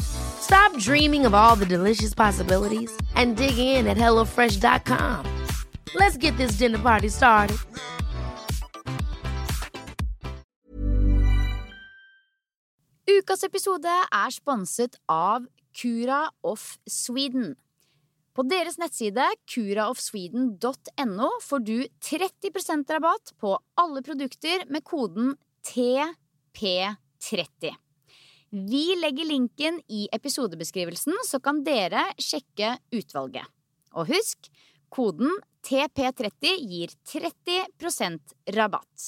Stop dreaming of all the delicious possibilities and dig in at HelloFresh.com. Let's get this dinner party started. Ukas episode er sponset av Cura of Sweden. På deres nettside curaofsweden.no får du 30% rabatt på alle produkter med koden TP30. Vi legger linken i episodebeskrivelsen, så kan dere sjekke utvalget. Og husk, koden TP30 gir 30% rabatt.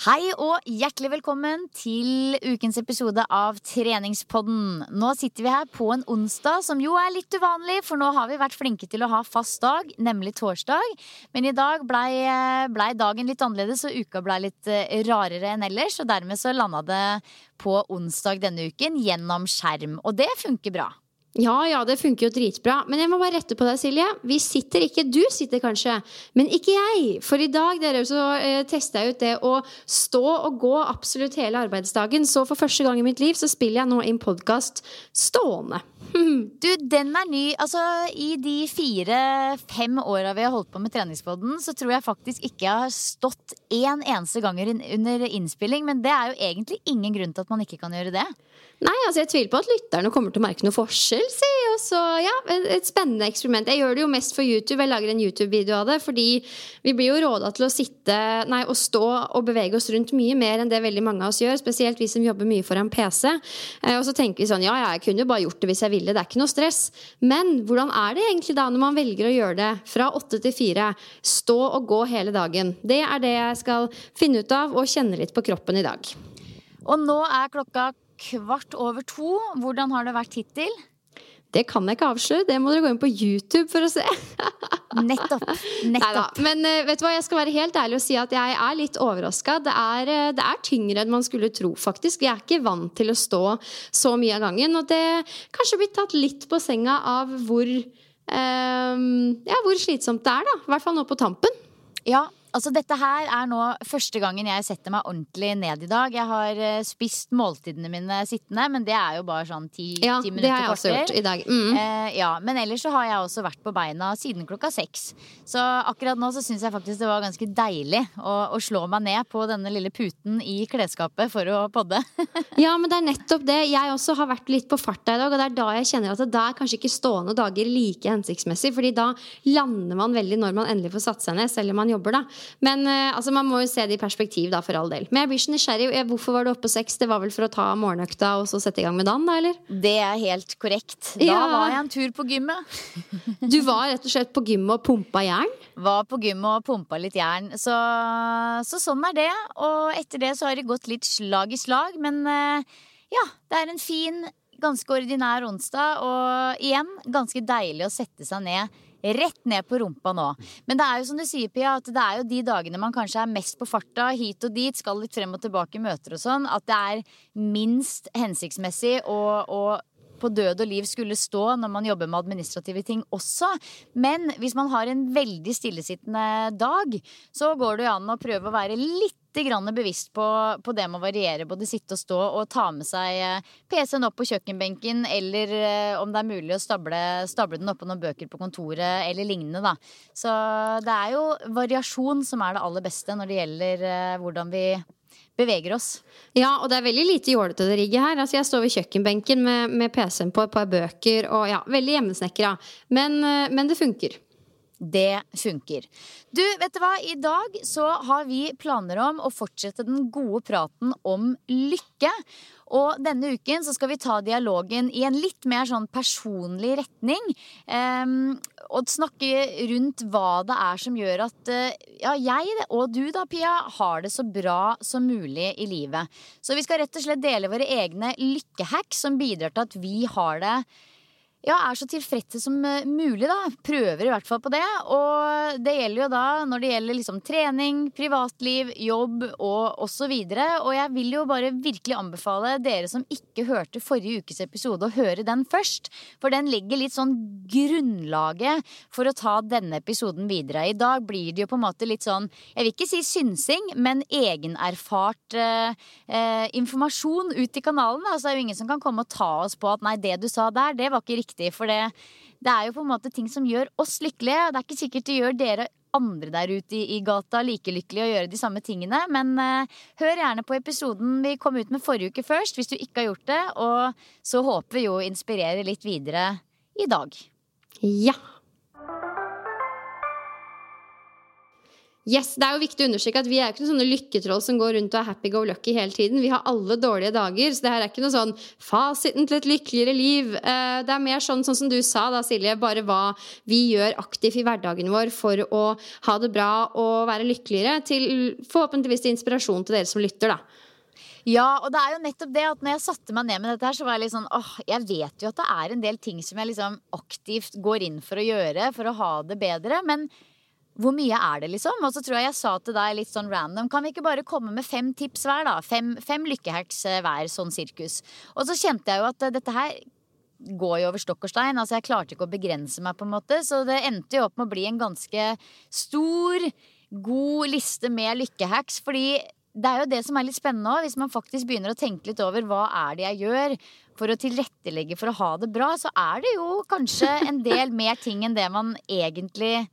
Hei og hjertelig velkommen til ukens episode av Treningspodden. Nå sitter vi her på en onsdag, som jo er litt uvanlig, for nå har vi vært flinke til å ha fast dag, nemlig torsdag. Men i dag blei ble dagen litt annerledes, og uka blei litt eh, rarere enn ellers. Og dermed så landa det på onsdag denne uken gjennom skjerm. Og det funker bra. Ja, ja, det funker jo dritbra. Men jeg må bare rette på deg, Silje. Vi sitter ikke Du sitter kanskje, men ikke jeg. For i dag dere, så eh, tester jeg ut det å stå og gå absolutt hele arbeidsdagen. Så for første gang i mitt liv så spiller jeg nå inn podkast stående. Du, den er ny. Altså, I de fire-fem åra vi har holdt på med treningspodden, så tror jeg faktisk ikke jeg har stått én eneste gang under innspilling. Men det er jo egentlig ingen grunn til at man ikke kan gjøre det. Nei, altså jeg tviler på at lytterne kommer til å merke noe forskjell, si. Og så, ja, et spennende eksperiment. Jeg gjør det jo mest for YouTube. Jeg lager en YouTube-video av det. Fordi vi blir jo råda til å sitte, nei, å stå og bevege oss rundt mye mer enn det veldig mange av oss gjør. Spesielt vi som jobber mye foran PC. Eh, og så tenker vi sånn, ja, jeg kunne jo bare gjort det hvis jeg ville. Det er ikke noe stress. Men hvordan er det egentlig da når man velger å gjøre det fra åtte til fire? Stå og gå hele dagen. Det er det jeg skal finne ut av og kjenne litt på kroppen i dag. Og nå er klokka kvart over to. Hvordan har det vært hittil? Det kan jeg ikke avsløre. Det må dere gå inn på YouTube for å se. Nettopp. Nettopp. Men uh, vet du hva, jeg skal være helt ærlig og si at jeg er litt overraska. Det, uh, det, er tyngre enn man skulle tro, faktisk. Jeg er ikke vant til å stå så mye av gangen. Og det kanskje blir tatt litt på senga av hvor, uh, ja, hvor slitsomt det er, da. I hvert fall nå på tampen. Ja, Altså, dette her er nå første gangen jeg setter meg ordentlig ned i dag. Jeg har uh, spist måltidene mine sittende, men det er jo bare sånn ti, ja, ti minutter det har jeg også gjort i dag. Mm. Uh, ja, men ellers så har jeg også vært på beina siden klokka seks. Så akkurat nå så syns jeg faktisk det var ganske deilig å, å, slå meg ned på denne lille puten i klesskapet for å podde. ja, men det er nettopp det. Jeg også har vært litt på farta i dag, og det er da jeg kjenner at det er kanskje ikke stående dager like hensiktsmessig, fordi da lander man veldig når man endelig får satt seg ned, selv om man jobber, da. Men uh, altså, man må jo se det i perspektiv, da, for all del. Men jeg blir så nysgjerrig. Hvorfor var du oppe seks? Det var vel for å ta morgenøkta og så sette i gang med dagen, da, eller? Det er helt korrekt. Da ja. var jeg en tur på gymmet. du var rett og slett på gymmet og pumpa jern? Var på gymmet og pumpa litt jern. Så, så, sånn er det. Og etter det så har det gått litt slag i slag. Men uh, ja, det er en fin, ganske ordinær onsdag. Og igjen ganske deilig å sette seg ned rett ned på rumpa nå. Men det er jo som du sier, Pia, at det er jo de dagene man kanskje er mest på farta, hit og dit, skal litt frem og tilbake i møter og sånn, at det er minst hensiktsmessig å, å på død og liv skulle stå når man jobber med administrative ting også. Men hvis man har en veldig stillesittende dag, så går det jo an å prøve å være litt bevisst på, på, det med å variere både sitte og stå og ta med seg eh, PC-en opp på kjøkkenbenken, eller eh, om det er mulig å stable, stable den oppå noen bøker på kontoret eller lignende, da. Så det er jo variasjon som er det aller beste når det gjelder eh, hvordan vi beveger oss. Ja, og det er veldig lite jålete det rigget her. Altså, jeg står ved kjøkkenbenken med, med PC-en på et par bøker, og ja, veldig hjemmesnekra. Men, men det funker. Det funker. Du, vet du hva? I dag så har vi planer om å fortsette den gode praten om lykke. Og denne uken så skal vi ta dialogen i en litt mer sånn personlig retning. Um, og snakke rundt hva det er som gjør at uh, ja, jeg og du da, Pia, har det så bra som mulig i livet. Så vi skal rett og slett dele våre egne lykkehacks som bidrar til at vi har det ja, er så tilfredse som eh, mulig, da. Prøver i hvert fall på det. Og det gjelder jo da når det gjelder liksom trening, privatliv, jobb og osv. Og, og jeg vil jo bare virkelig anbefale dere som ikke hørte forrige ukes episode, å høre den først. For den legger litt sånn grunnlaget for å ta denne episoden videre. I dag blir det jo på en måte litt sånn, jeg vil ikke si synsing, men egenerfart eh, eh, informasjon ut i kanalen. Altså, det er jo ingen som kan komme og ta oss på at nei, det du sa der, det var ikke riktig riktig. For det, det, er jo på en måte ting som gjør oss lykkelige. Det er ikke sikkert det gjør dere andre der ute i, i gata like lykkelige å gjøre de samme tingene. Men uh, hør gjerne på episoden vi kom ut med forrige uke først, hvis du ikke har gjort det. Og så håper vi jo å inspirere litt videre i dag. Ja. Yes, Det er jo viktig å understreke at vi er ikke noen sånne lykketroll som går rundt og er happy go lucky hele tiden. Vi har alle dårlige dager, så det her er ikke noe sånn fasiten til et lykkeligere liv. Eh, det er mer sånn, sånn som du sa da, Silje, bare hva vi gjør aktivt i hverdagen vår for å ha det bra og være lykkeligere, til forhåpentligvis inspirasjon til dere som lytter, da. Ja, og det er jo nettopp det at når jeg satte meg ned med dette her, så var jeg litt sånn åh, jeg vet jo at det er en del ting som jeg liksom aktivt går inn for å gjøre for å ha det bedre, men hvor mye er det, liksom? Og så tror jeg jeg sa til deg litt sånn random, kan vi ikke bare komme med fem tips hver, da? Fem, fem lykkehacks eh, hver, sånn sirkus. Og så kjente jeg jo at eh, dette her går jo over stokk og stein. Altså jeg klarte ikke å begrense meg, på en måte. Så det endte jo opp med å bli en ganske stor, god liste med lykkehacks. Fordi det er jo det som er litt spennende òg. Hvis man faktisk begynner å tenke litt over hva er det jeg gjør for å tilrettelegge for å ha det bra, så er det jo kanskje en del mer ting enn det man egentlig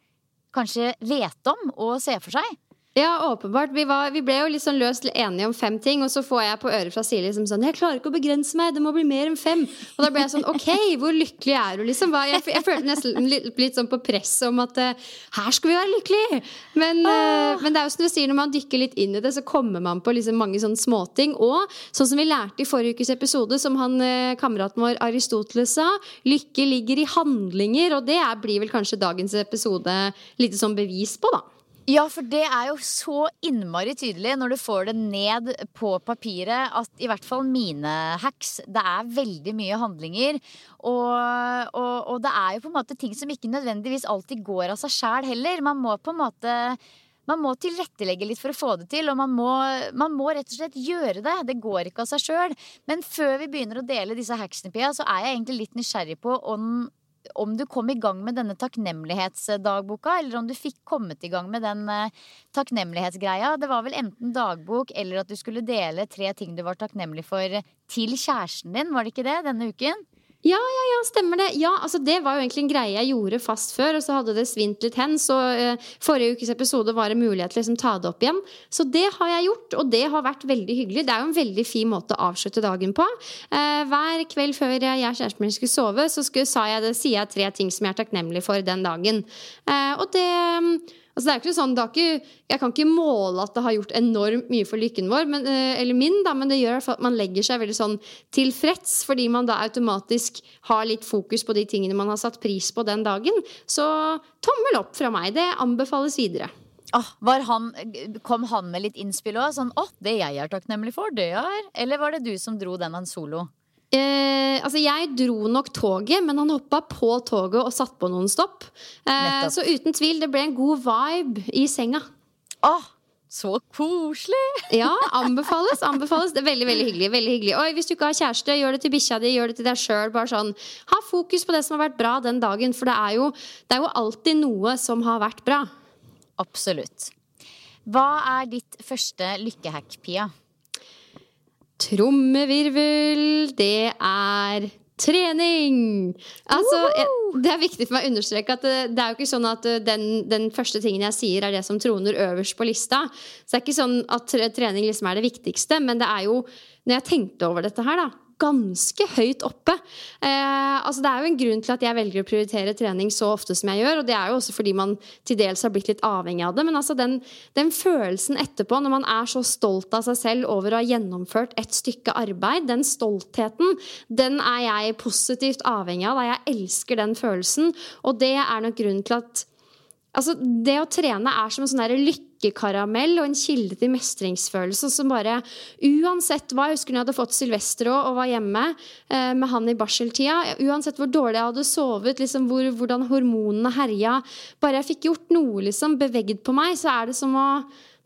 kanskje vet om og ser for seg. Ja, åpenbart. Vi, var, vi, ble jo litt sånn løst enige om fem ting, og så får jeg på øret fra Silje liksom sånn 'Jeg klarer ikke å begrense meg, det må bli mer enn fem'. Og da ble jeg sånn 'Ok, hvor lykkelig er du', liksom? Jeg, jeg følte nesten litt, litt, sånn på press om at uh, her skal vi være lykkelige! Men, uh, men, det er jo som du sier, når man dykker litt inn i det, så kommer man på liksom mange sånne småting. Og sånn som vi lærte i forrige ukes episode, som han uh, kameraten vår Aristoteles sa, lykke ligger i handlinger, og det er, blir vel kanskje dagens episode litt sånn bevis på, da. Ja, for det er jo så innmari tydelig når du får det ned på papiret, at i hvert fall mine hacks Det er veldig mye handlinger. Og, og, og det er jo på en måte ting som ikke nødvendigvis alltid går av seg sjæl heller. Man må på en måte man må tilrettelegge litt for å få det til, og man må, man må rett og slett gjøre det. Det går ikke av seg sjøl. Men før vi begynner å dele disse hacksene, Pia, så er jeg egentlig litt nysgjerrig på om om du kom i gang med denne takknemlighetsdagboka, eller om du fikk kommet i gang med den uh, takknemlighetsgreia. Det var vel enten dagbok eller at du skulle dele tre ting du var takknemlig for til kjæresten din, var det ikke det, denne uken? Ja, ja, ja, stemmer det. Ja, altså Det var jo egentlig en greie jeg gjorde fast før, og så hadde det svint litt hen. Så uh, forrige ukes episode var det mulighet til å liksom, ta det opp igjen. Så det har jeg gjort, og det har vært veldig hyggelig. Det er jo en veldig fin måte å avslutte dagen på. Uh, hver kveld før jeg og kjæresten min skulle sove, så skulle, jeg sier jeg tre ting som jeg er takknemlig for den dagen. Uh, og det Altså, det er ikke sånn, ikke, jeg kan ikke måle at det har gjort enormt mye for lykken vår, men, eh, eller min, da, men det gjør at man legger seg veldig sånn tilfreds, fordi man da automatisk har litt fokus på de tingene man har satt pris på den dagen. Så tommel opp fra meg. Det anbefales videre. Oh, han, kom han med litt innspill òg? Sånn 'Å, det jeg er takknemlig for, det jeg er' Eller var det du som dro den han solo? Eh, altså Jeg dro nok toget, men han hoppa på toget og satt på noen stopp. Eh, så uten tvil, det ble en god vibe i senga. Åh, så koselig! Ja, anbefales. anbefales Det er Veldig veldig hyggelig. veldig hyggelig Oi, Hvis du ikke har kjæreste, gjør det til bikkja di, gjør det til deg sjøl. Sånn. Ha fokus på det som har vært bra den dagen, for det er, jo, det er jo alltid noe som har vært bra. Absolutt. Hva er ditt første lykkehack, Pia? Trommevirvel, det er trening! Altså, jeg, det er viktig for meg å understreke at det, det er jo ikke sånn at uh, den, den første tingen jeg sier, er det som troner øverst på lista. Så det er ikke sånn at trening liksom er det viktigste, men det er jo, når jeg tenkte over dette her, da ganske høyt oppe. Eh, altså det er jo en grunn til at jeg velger å prioritere trening så ofte som jeg gjør, og det er jo også fordi man til dels har blitt litt avhengig av det. Men altså den, den følelsen etterpå, når man er så stolt av seg selv over å ha gjennomført et stykke arbeid, den stoltheten, den er jeg positivt avhengig av. Da jeg elsker den følelsen, og det er nok grunnen til at Altså, det å trene er som en sånn der lykkekaramell og en kilde til mestringsfølelse som bare Uansett hva Jeg husker når jeg hadde fått Sylvester òg og var hjemme eh, med han i barseltida. Uansett hvor dårlig jeg hadde sovet, liksom hvor, hvordan hormonene herja Bare jeg fikk gjort noe, liksom, bevegd på meg, så er det som å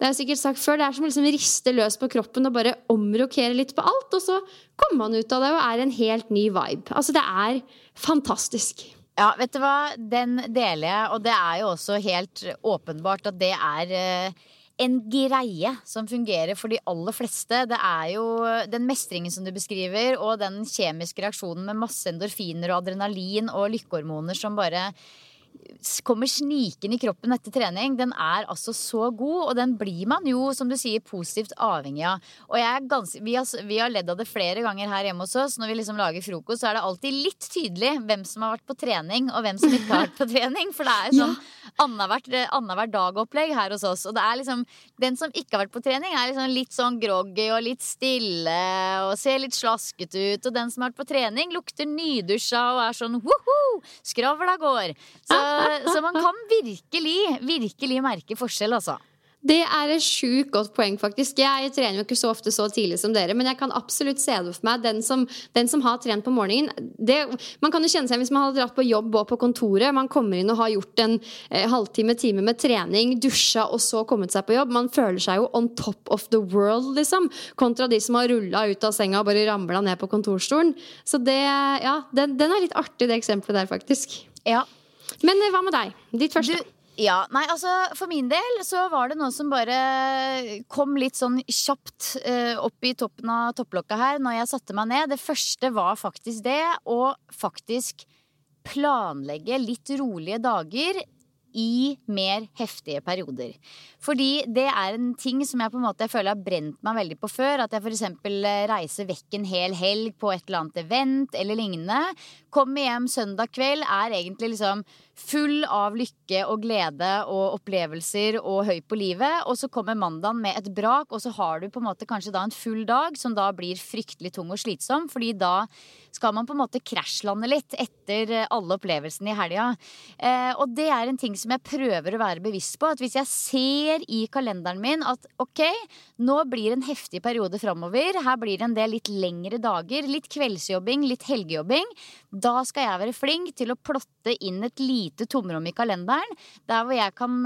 det har sikkert sagt før, det er som å liksom riste løs på kroppen og bare omrokere litt på alt. Og så kommer man ut av det og er en helt ny vibe. Altså, det er fantastisk. Ja, vet du hva? Den deler jeg, og det er jo også helt åpenbart at det er eh, en greie som fungerer for de aller fleste. Det er jo den mestringen som du beskriver, og den kjemiske reaksjonen med masse endorfiner og adrenalin og lykkehormoner som bare kommer snikende i kroppen etter trening, den er altså så god, og den blir man jo, som du sier, positivt avhengig av. Og jeg er ganske, vi, har, vi har ledd av det flere ganger her hjemme hos oss. Når vi liksom lager frokost, så er det alltid litt tydelig hvem som har vært på trening, og hvem som ikke har vært på trening. For det er sånn ja. annenhver dag-opplegg her hos oss. Og det er liksom den som ikke har vært på trening, er liksom litt sånn groggy og litt stille og ser litt slasket ut. Og den som har vært på trening, lukter nydusja og er sånn woho! Skravla går. Så, så man kan virkelig, virkelig merke forskjell, altså. Det er et sjukt godt poeng, faktisk. Jeg trener jo ikke så ofte så tidlig som dere, men jeg kan absolutt se det for meg. Den som, den som har trent på morgenen det, Man kan jo kjenne seg hvis man har dratt på jobb og på kontoret. Man kommer inn og har gjort en eh, halvtime, time med trening, dusja og så kommet seg på jobb. Man føler seg jo on top of the world, liksom. Kontra de som har rulla ut av senga og bare ramla ned på kontorstolen. Så det, ja, den, den er litt artig, det eksempelet der, faktisk. Ja, Men eh, hva med deg? Ditt første? Du, ja, nei, altså For min del så var det noe som bare kom litt sånn kjapt eh, opp i toppen av topplokka her når jeg satte meg ned. Det første var faktisk det å faktisk planlegge litt rolige dager i mer heftige perioder. Fordi det er en ting som jeg på en måte føler har brent meg veldig på før. At jeg f.eks. reiser vekk en hel helg på et eller annet event eller lignende. Kommer hjem søndag kveld, er egentlig liksom full av lykke og glede og opplevelser og høy på livet. Og så kommer mandagen med et brak, og så har du på en måte kanskje da en full dag som da blir fryktelig tung og slitsom. Fordi da skal man på en måte krasjlande litt etter alle opplevelsene i helga. Eh, og det er en ting som jeg prøver å være bevisst på. At hvis jeg ser i kalenderen min at ok, nå blir en heftig periode framover. Her blir det en del litt lengre dager. Litt kveldsjobbing, litt helgejobbing. Da skal jeg være flink til å plotte inn et lite tomrom i kalenderen. Der hvor jeg kan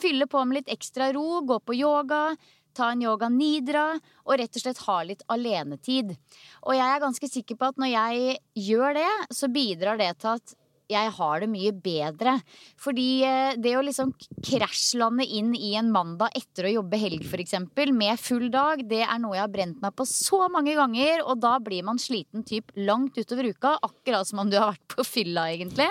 fylle på med litt ekstra ro, gå på yoga. Ta en yoga nidra og rett og slett ha litt alenetid. Og jeg er ganske sikker på at når jeg gjør det, så bidrar det til at jeg har det mye bedre. Fordi eh, det å liksom krasjlande inn i en mandag etter å jobbe helg, f.eks., med full dag, det er noe jeg har brent meg på så mange ganger, og da blir man sliten typ langt utover uka. Akkurat som om du har vært på fylla, egentlig.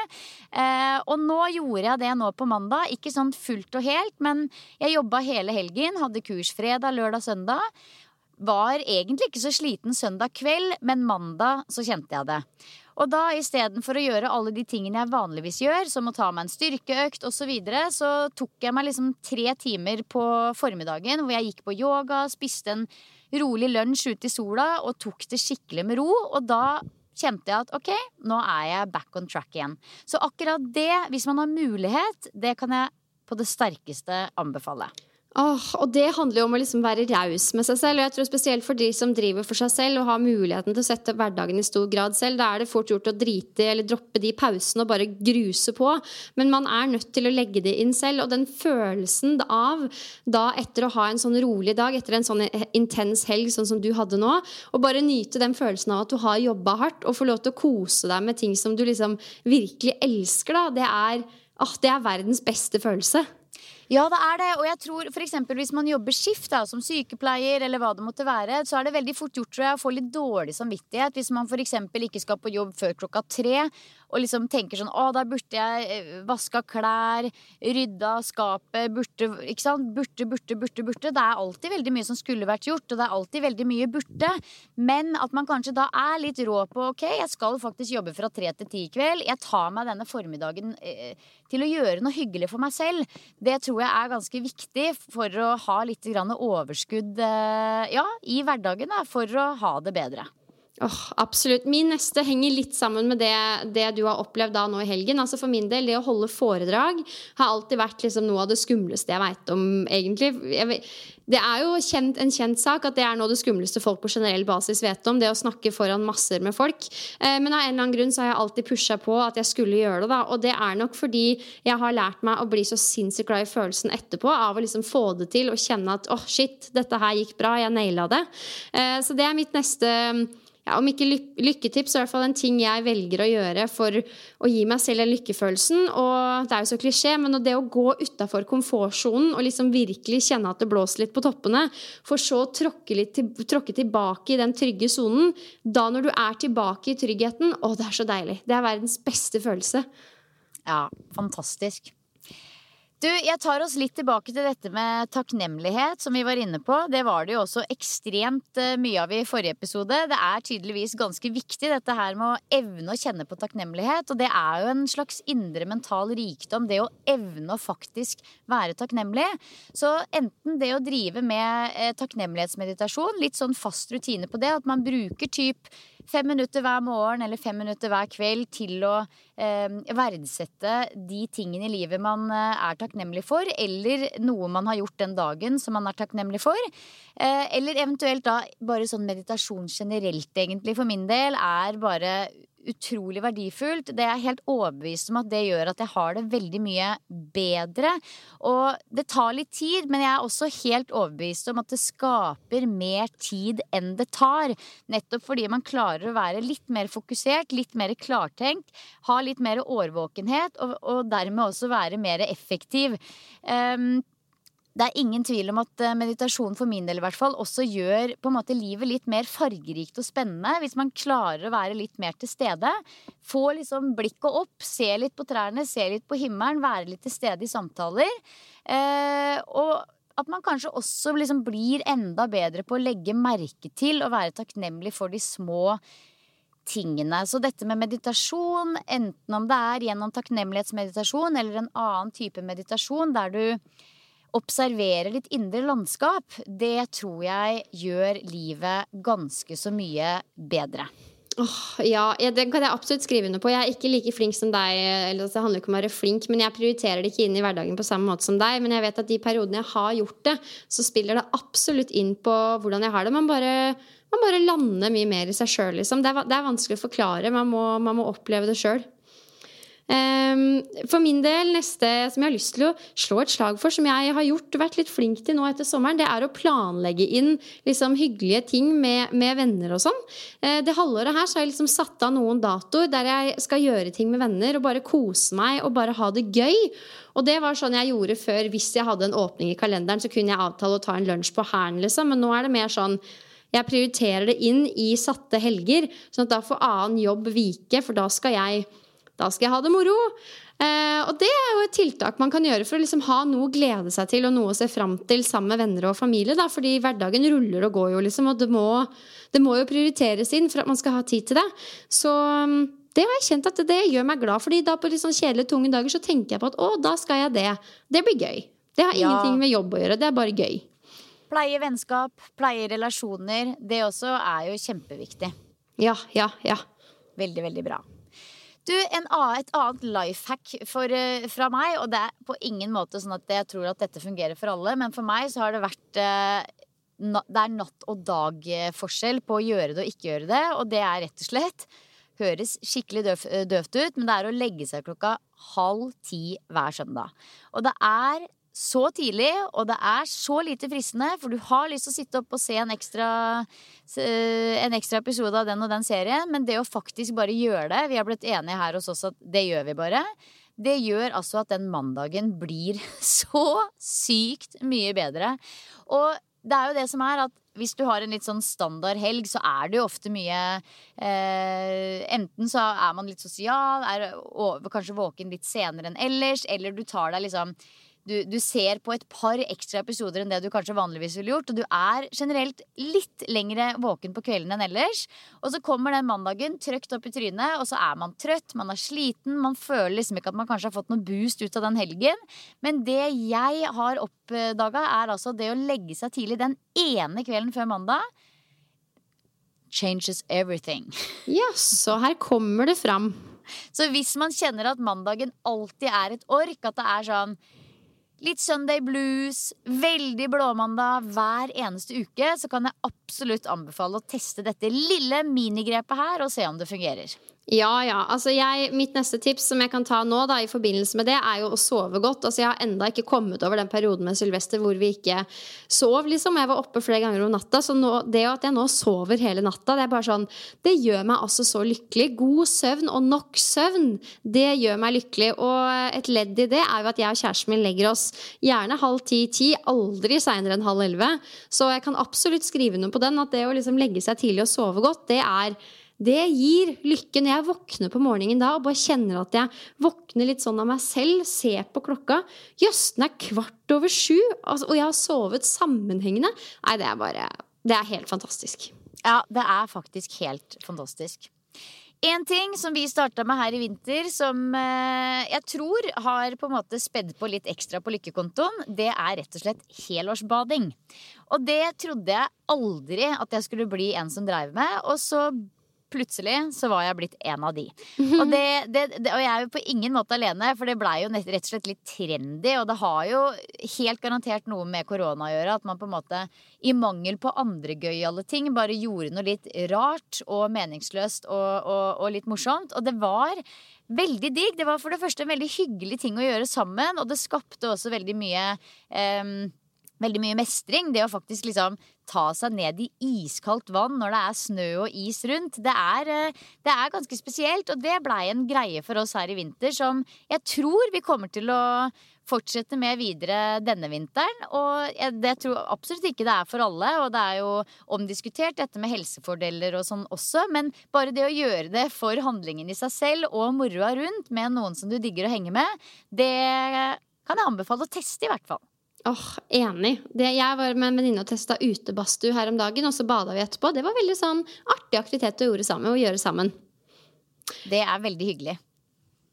Eh, og nå gjorde jeg det nå på mandag. Ikke sånn fullt og helt, men jeg jobba hele helgen. Hadde kurs fredag, lørdag, søndag. Var egentlig ikke så sliten søndag kveld, men mandag så kjente jeg det. Og da istedenfor å gjøre alle de tingene jeg vanligvis gjør, som å ta meg en styrkeøkt osv., så, videre, så tok jeg meg liksom tre timer på formiddagen hvor jeg gikk på yoga, spiste en rolig lunsj ute i sola og tok det skikkelig med ro. Og da kjente jeg at ok, nå er jeg back on track igjen. Så akkurat det, hvis man har mulighet, det kan jeg på det sterkeste anbefale. Åh, og det handler jo om å liksom være raus med seg selv. Og jeg tror spesielt for de som driver for seg selv og har muligheten til å sette opp hverdagen i stor grad selv, da er det fort gjort å drite eller droppe de pausene og bare gruse på. Men man er nødt til å legge det inn selv. Og den følelsen av da etter å ha en sånn rolig dag, etter en sånn intens helg sånn som du hadde nå, og bare nyte den følelsen av at du har jobba hardt, og får lov til å kose deg med ting som du liksom virkelig elsker, da, det er, oh, det er verdens beste følelse. Ja, det er det. Og jeg tror f.eks. hvis man jobber skift da, som sykepleier, eller hva det måtte være, så er det veldig fort gjort tror jeg, å få litt dårlig samvittighet hvis man f.eks. ikke skal på jobb før klokka tre og liksom tenker sånn Å, da burde jeg eh, vaska klær, rydda skapet, burde Ikke sant? Burde, burde, burde, burde. Det er alltid veldig mye som skulle vært gjort, og det er alltid veldig mye burde. Men at man kanskje da er litt rå på OK, jeg skal faktisk jobbe fra tre til ti i kveld. Jeg tar meg denne formiddagen eh, til å gjøre noe hyggelig for meg selv. Det tror jeg er ganske viktig for å ha litt overskudd eh, ja, i hverdagen. Da, for å ha det bedre. Oh, absolutt. Min neste henger litt sammen med det, det, du har opplevd da nå i helgen. Altså For min del, det å holde foredrag har alltid vært liksom noe av det skumleste jeg veit om, egentlig. Jeg, det er jo kjent, en kjent sak at det er noe av det skumleste folk på generell basis vet om. Det å snakke foran masser med folk. Eh, men av en eller annen grunn så har jeg alltid pusha på at jeg skulle gjøre det. da, Og det er nok fordi jeg har lært meg å bli så sinnssykt glad i følelsen etterpå av å liksom få det til og kjenne at åh, oh, shit, dette her gikk bra, jeg naila det. Eh, så det er mitt neste om ikke lykketips, så i hvert fall en ting jeg velger å gjøre for å gi meg selv den lykkefølelsen. Og det er jo så klisjé, men det å gå utafor komfortsonen og liksom virkelig kjenne at det blåser litt på toppene, for så å tråkke, til, tråkke tilbake i den trygge sonen, da når du er tilbake i tryggheten, å, det er så deilig. Det er verdens beste følelse. Ja, fantastisk. Du, jeg tar oss litt tilbake til dette med takknemlighet, som vi var inne på. Det var det jo også ekstremt eh, mye av i forrige episode. Det er tydeligvis ganske viktig dette her med å evne å kjenne på takknemlighet. Og det er jo en slags indre mental rikdom, det å evne å faktisk være takknemlig. Så enten det å drive med eh, takknemlighetsmeditasjon, litt sånn fast rutine på det, at man bruker typ fem minutter hver morgen eller fem minutter hver kveld til å eh, verdsette de tingene i livet man eh, er takknemlig for, eller noe man har gjort den dagen som man er takknemlig for. Eh, eller eventuelt da bare sånn meditasjon generelt, egentlig, for min del, er bare utrolig verdifullt. Det er jeg helt overbevist om at det gjør at jeg har det veldig mye bedre. Og det tar litt tid, men jeg er også helt overbevist om at det skaper mer tid enn det tar. Nettopp fordi man klarer å være litt mer fokusert, litt mer klartenkt, ha litt mer årvåkenhet, og, og dermed også være mer effektiv. Um, det er ingen tvil om at eh, meditasjon for min del i hvert fall også gjør på en måte livet litt mer fargerikt og spennende. Hvis man klarer å være litt mer til stede. Få liksom blikket opp, se litt på trærne, se litt på himmelen, være litt til stede i samtaler. Eh, og at man kanskje også liksom blir enda bedre på å legge merke til og være takknemlig for de små tingene. Så dette med meditasjon, enten om det er gjennom takknemlighetsmeditasjon eller en annen type meditasjon der du observere litt indre landskap, det tror jeg gjør livet ganske så mye bedre. Oh, ja, det kan jeg absolutt skrive under på. Jeg er ikke like flink som deg. Eller Det handler ikke om å være flink, men jeg prioriterer det ikke inn i hverdagen på samme måte som deg. Men jeg vet at de periodene jeg har gjort det, så spiller det absolutt inn på hvordan jeg har det. Man bare, man bare lander mye mer i seg sjøl, liksom. Det er, det er, vanskelig å forklare. Man må, man må oppleve det sjøl. Ehm, for min del, neste som jeg har lyst til å slå et slag for, som jeg har gjort, vært litt flink til nå etter sommeren, det er å planlegge inn liksom, hyggelige ting med, med venner og sånn. Eh, det halvåret her så har jeg liksom satt av noen datoer der jeg skal gjøre ting med venner og bare kose meg og bare ha det gøy. Og det var sånn jeg gjorde før. Hvis jeg hadde en åpning i kalenderen, så kunne jeg avtale å ta en lunsj på Hæren, liksom. Men nå er det mer sånn jeg prioriterer det inn i satte helger, sånn at da får annen jobb vike, for da skal jeg da skal jeg ha det moro. Eh, og det er jo et tiltak man kan gjøre for å liksom ha noe å glede seg til og noe å se fram til sammen med venner og familie. Da, fordi hverdagen ruller og går jo, liksom, og det må, det må, jo prioriteres inn for at man skal ha tid til det. Så mm, det har jeg kjent at det, det gjør meg glad, fordi da på litt sånn kjedelige, tunge dager så tenker jeg på at å, da skal jeg det. Det blir gøy. Det har ingenting ja. med jobb å gjøre, det er bare gøy. Pleie vennskap, pleie relasjoner. Det også er jo kjempeviktig. Ja, ja, ja. Veldig, veldig bra. Du, en annen, Et annet life hack eh, fra meg, og det er på ingen måte sånn at jeg tror at dette fungerer for alle, men for meg så har det vært eh, Det er natt og dag-forskjell på å gjøre det og ikke gjøre det, og det er rett og slett Høres skikkelig døv, døvt ut, men det er å legge seg klokka halv ti hver søndag. Og det er så tidlig, og det er så lite fristende, for du har lyst til å sitte opp og se en ekstra, en ekstra episode av den og den serien, men det å faktisk bare gjøre det Vi har blitt enige her hos oss at det gjør vi bare. Det gjør altså at den mandagen blir så sykt mye bedre. Og det er jo det som er at hvis du har en litt sånn standard helg, så er det jo ofte mye eh, Enten så er man litt sosial, er kanskje våken litt senere enn ellers, eller du tar deg liksom du, du, ser på et par ekstra episoder enn det du kanskje vanligvis ville gjort. Og du er generelt litt lengre våken på kvelden enn ellers. Og så kommer den mandagen trøkt opp i trynet, og så er man trøtt, man er sliten. Man føler liksom ikke at man kanskje har fått noe boost ut av den helgen. Men det jeg har oppdaga, er altså det å legge seg tidlig den ene kvelden før mandag. Changes everything. Ja, så her kommer det fram. Så hvis man kjenner at mandagen alltid er et ork, at det er sånn litt Sunday blues, veldig blåmandag hver eneste uke, så kan jeg absolutt anbefale å teste dette lille minigrepet her og se om det fungerer. Ja, ja. Altså jeg, mitt neste tips som jeg kan ta nå da, i forbindelse med det, er jo å sove godt. Altså Jeg har enda ikke kommet over den perioden med Sylvester hvor vi ikke sov. liksom. Jeg var oppe flere ganger om natta. Så nå, det at jeg nå sover hele natta, det er bare sånn Det gjør meg altså så lykkelig. God søvn og nok søvn, det gjør meg lykkelig. Og et ledd i det er jo at jeg og kjæresten min legger oss gjerne halv ti-ti, aldri seinere enn halv elleve. Så jeg kan absolutt skrive noe på den, at det å liksom legge seg tidlig og sove godt, det er det gir lykke når jeg våkner på morgenen da og bare kjenner at jeg våkner litt sånn av meg selv, ser på klokka. Jøss, den er kvart over sju, altså, og jeg har sovet sammenhengende. Nei, det er bare Det er helt fantastisk. Ja, det er faktisk helt fantastisk. En ting som vi starta med her i vinter, som eh, jeg tror har på en måte spedd på litt ekstra på lykkekontoen, det er rett og slett helårsbading. Og det trodde jeg aldri at jeg skulle bli en som dreiv med. Og så plutselig så var jeg blitt en av de. Og, det, det, det, og jeg er jo på ingen måte alene, for det blei jo rett og slett litt trendy. Og det har jo helt garantert noe med korona å gjøre. At man på en måte i mangel på andre gøyale ting bare gjorde noe litt rart og meningsløst og, og, og litt morsomt. Og det var veldig digg. Det var for det første en veldig hyggelig ting å gjøre sammen, og det skapte også veldig mye um, veldig mye mestring. Det å faktisk liksom ta seg ned i iskaldt vann når det er snø og is rundt. Det er, eh, det er ganske spesielt, og det blei en greie for oss her i vinter som jeg tror vi kommer til å fortsette med videre denne vinteren. Og jeg, det tror absolutt ikke det er for alle, og det er jo omdiskutert dette med helsefordeler og sånn også, men bare det å gjøre det for handlingen i seg selv og moroa rundt med noen som du digger å henge med, det kan jeg anbefale å teste, i hvert fall. Åh, oh, Enig. Det, jeg var med en venninne og testa utebadstue her om dagen, og så bada vi etterpå. Det var veldig sånn artig aktivitet å gjøre sammen. Å gjøre sammen. Det er veldig hyggelig.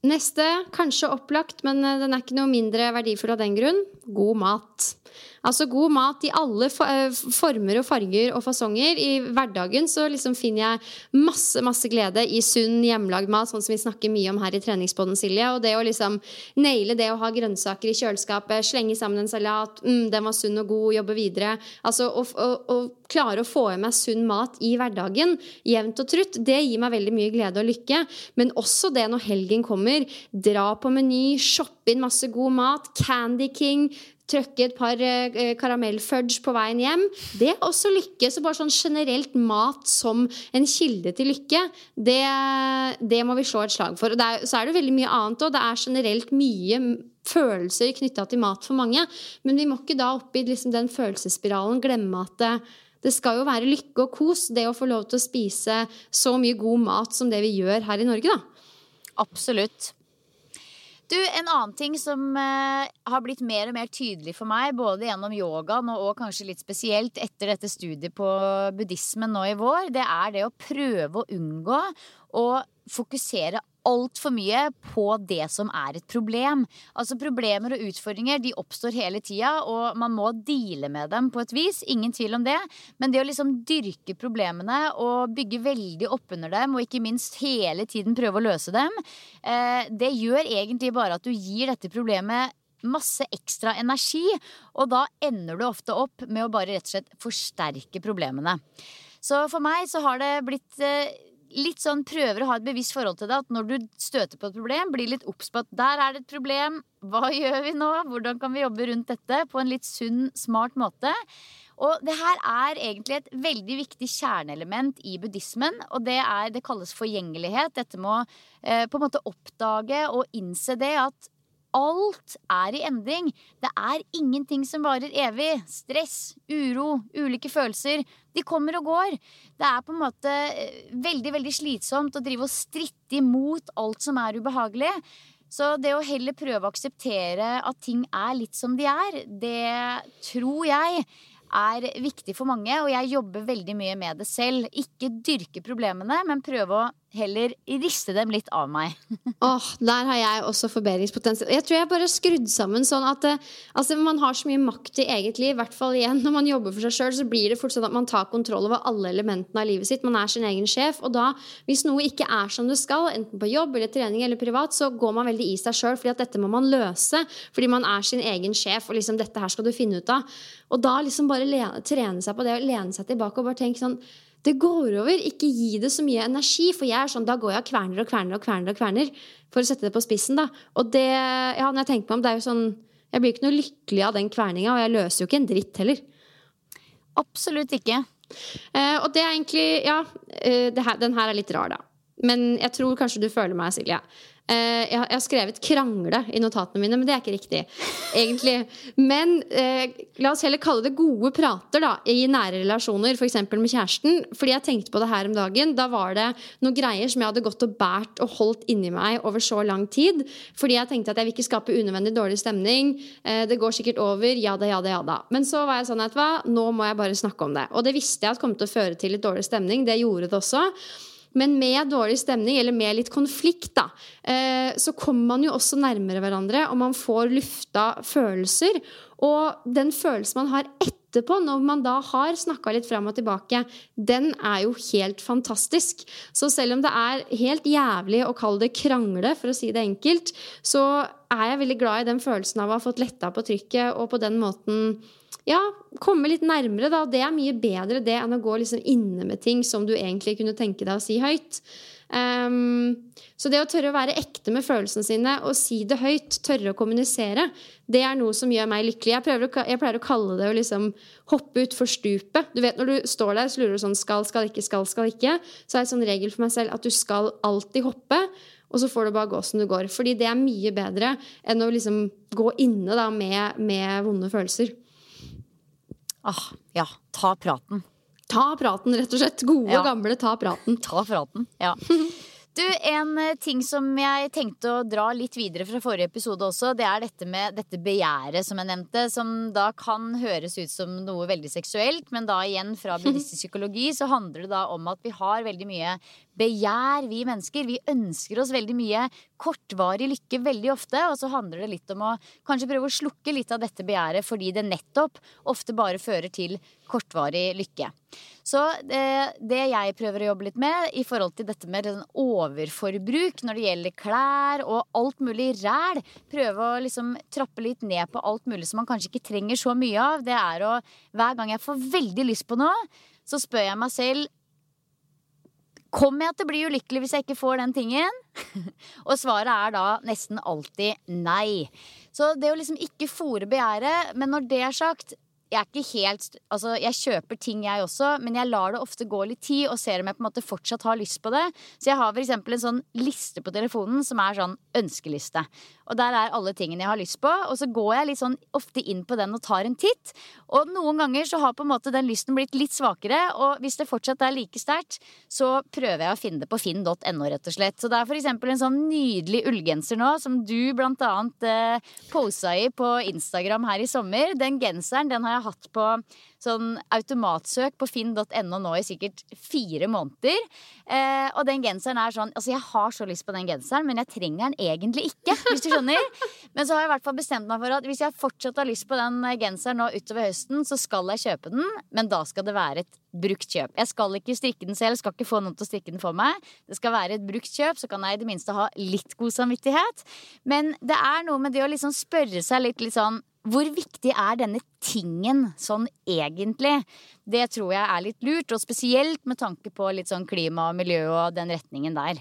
Neste, kanskje opplagt, men eh, den er ikke noe mindre verdifull av den grunn. God mat. Altså god mat i alle eh, former og farger og fasonger. I hverdagen så liksom finner jeg masse masse glede i sunn, hjemmelagd mat, sånn som vi snakker mye om her i treningsboden, Silje. Og det å liksom naile det å ha grønnsaker i kjøleskapet, slenge sammen en salat, mm, den var sunn og god, jobbe videre. Altså å, å, å klare å få i meg sunn mat i hverdagen, jevnt og trutt, det gir meg veldig mye glede og lykke. Men også det når helgen kommer. Dra på Meny, shoppe inn masse god mat. Candy King, trøkke et par eh, karamellfudge på veien hjem. Det er også lykke. Så bare sånn generelt mat som en kilde til lykke, det, det må vi slå et slag for. Og er, så er det veldig mye annet òg. Det er generelt mye følelser knytta til mat for mange. Men vi må ikke da oppi liksom den følelsesspiralen glemme at det, det skal jo være lykke og kos, det å få lov til å spise så mye god mat som det vi gjør her i Norge, da. Absolutt. Du, En annen ting som eh, har blitt mer og mer tydelig for meg, både gjennom yogaen og, og, kanskje litt spesielt etter dette studiet på buddhismen nå i vår, det er det å prøve å unngå å fokusere altfor mye på det som er et problem. Altså Problemer og utfordringer de oppstår hele tida, og man må deale med dem på et vis. Ingen tvil om det. Men det å liksom dyrke problemene og bygge veldig oppunder dem, og ikke minst hele tiden prøve å løse dem, eh, det gjør egentlig bare at du gir dette problemet masse ekstra energi, og da ender du ofte opp med å bare rett og slett forsterke problemene. Så for meg så har det blitt eh, litt sånn prøver å ha et bevisst forhold til det. At når du støter på et problem, blir litt obs på at der er det et problem. Hva gjør vi nå? Hvordan kan vi jobbe rundt dette på en litt sunn, smart måte? Og det her er egentlig et veldig viktig kjerneelement i buddhismen. Og det, er, det kalles forgjengelighet. Dette med å eh, på en måte oppdage og innse det at alt er i endring. Det er ingenting som varer evig. Stress, uro, ulike følelser. De kommer og går. Det er på en måte eh, veldig veldig slitsomt å drive og stritte imot alt som er ubehagelig. Så det å heller prøve å akseptere at ting er litt som de er, det tror jeg er viktig for mange, og jeg jobber veldig mye med det selv. Ikke dyrke problemene, men prøve å heller riste dem litt av meg. Oh, Der har jeg også forbedringspotensial. Jeg tror jeg bare er skrudd sammen sånn at eh, altså, man har så mye makt i eget liv. I hvert fall igjen når man jobber for seg sjøl, så blir det fort sånn at man tar kontroll over alle elementene av livet sitt. Man er sin egen sjef. Og da, hvis noe ikke er som det skal, enten på jobb eller trening eller privat, så går man veldig i seg sjøl, fordi at dette må man løse. Fordi man er sin egen sjef, og liksom dette her skal du finne ut av. Og da liksom bare lene, trene seg på det, og lene seg tilbake og bare tenke sånn det går over. Ikke gi det så mye energi. For jeg er sånn, da går jeg og kverner og kverner og kverner. og kverner For å sette det på spissen. da Og det, ja, når jeg tenker meg om, det er jo sånn Jeg blir ikke noe lykkelig av den kverninga, og jeg løser jo ikke en dritt heller. Absolutt ikke. Eh, og det er egentlig Ja, eh, her, den her er litt rar, da. Men jeg tror kanskje du føler meg, Silje. Jeg har skrevet 'krangle' i notatene mine, men det er ikke riktig. egentlig. Men eh, la oss heller kalle det gode prater da, i nære relasjoner, f.eks. med kjæresten. Fordi jeg tenkte på det her om dagen. Da var det noen greier som jeg hadde gått og båret og holdt inni meg over så lang tid. Fordi jeg tenkte at jeg vil ikke skape unødvendig dårlig stemning. Eh, det går sikkert over. Ja da, ja da, ja da. Men så var jeg sånn at hva, nå må jeg bare snakke om det. Og det visste jeg at kom til å føre til litt dårlig stemning. Det gjorde det også. Men med dårlig stemning, eller med litt konflikt, da, eh, så kommer man jo også nærmere hverandre, og man får lufta følelser. Og den følelsen man har etterpå, når man da har snakka litt fram og tilbake, den er jo helt fantastisk. Så selv om det er helt jævlig å kalle det krangle, for å si det enkelt, så er jeg veldig glad i den følelsen av å ha fått letta på trykket, og på den måten ja, komme litt nærmere, da. Det er mye bedre det enn å gå liksom inne med ting som du egentlig kunne tenke deg å si høyt. Um, så det å tørre å være ekte med følelsene sine og si det høyt, tørre å kommunisere, det er noe som gjør meg lykkelig. Jeg, å, jeg pleier å kalle det å liksom hoppe utfor stupet. Du vet Når du står der så lurer du sånn skal, skal ikke, skal, skal ikke, så er det en sånn regel for meg selv at du skal alltid hoppe. Og så får du bare gå som du går. Fordi det er mye bedre enn å liksom gå inne da med, med vonde følelser. Ah, ja. Ta praten. Ta praten, rett og slett. Gode, ja. gamle ta praten. Ta praten, ja. Du, En eh, ting som jeg tenkte å dra litt videre fra forrige episode også, det er dette med dette begjæret som jeg nevnte, som da kan høres ut som noe veldig seksuelt, men da igjen fra buddhistisk psykologi så handler det da om at vi har veldig mye begjær, vi mennesker. Vi ønsker oss veldig mye kortvarig lykke veldig ofte. Og så handler det litt om å kanskje prøve å slukke litt av dette begjæret fordi det nettopp ofte bare fører til kortvarig lykke. Så det, eh, det jeg prøver å jobbe litt med i forhold til dette med overforbruk når det gjelder klær og alt mulig ræl, prøve å liksom trappe litt ned på alt mulig som man kanskje ikke trenger så mye av, det er å hver gang jeg får veldig lyst på noe, så spør jeg meg selv Kommer jeg til å bli ulykkelig hvis jeg ikke får den tingen? og svaret er da nesten alltid nei. Så det å liksom ikke fòre begjæret Men når det er sagt, jeg er ikke helt Altså, jeg kjøper ting, jeg også, men jeg lar det ofte gå litt tid og ser om jeg på en måte fortsatt har lyst på det. Så jeg har eksempel en sånn liste på telefonen som er sånn ønskeliste. Og der er alle tingene jeg har lyst på. Og så går jeg litt sånn ofte inn på den og tar en titt. Og noen ganger så har på en måte den lysten blitt litt svakere, og hvis det fortsatt er like sterkt, så prøver jeg å finne det på finn.no, rett og slett. Så det er eksempel en sånn nydelig ullgenser nå, som du blant annet eh, posa i på Instagram her i sommer. Den genseren den har jeg hatt på sånn automatsøk på finn.no nå i sikkert fire måneder. Eh, og den genseren er sånn Altså, jeg har så lyst på den genseren, men jeg trenger den egentlig ikke, hvis du skjønner. Men så har jeg i hvert fall bestemt meg for at hvis jeg fortsatt har lyst på den genseren nå utover høsten, så skal jeg kjøpe den, men da skal det være et brukt kjøp. Jeg skal ikke strikke den selv, skal ikke få noen til å strikke den for meg. Det skal være et brukt kjøp, så kan jeg i det minste ha litt god samvittighet. Men det er noe med det å liksom spørre seg litt, litt sånn hvor viktig er denne tingen sånn egentlig? Det tror jeg er litt lurt, og spesielt med tanke på litt sånn klima og miljø og den retningen der.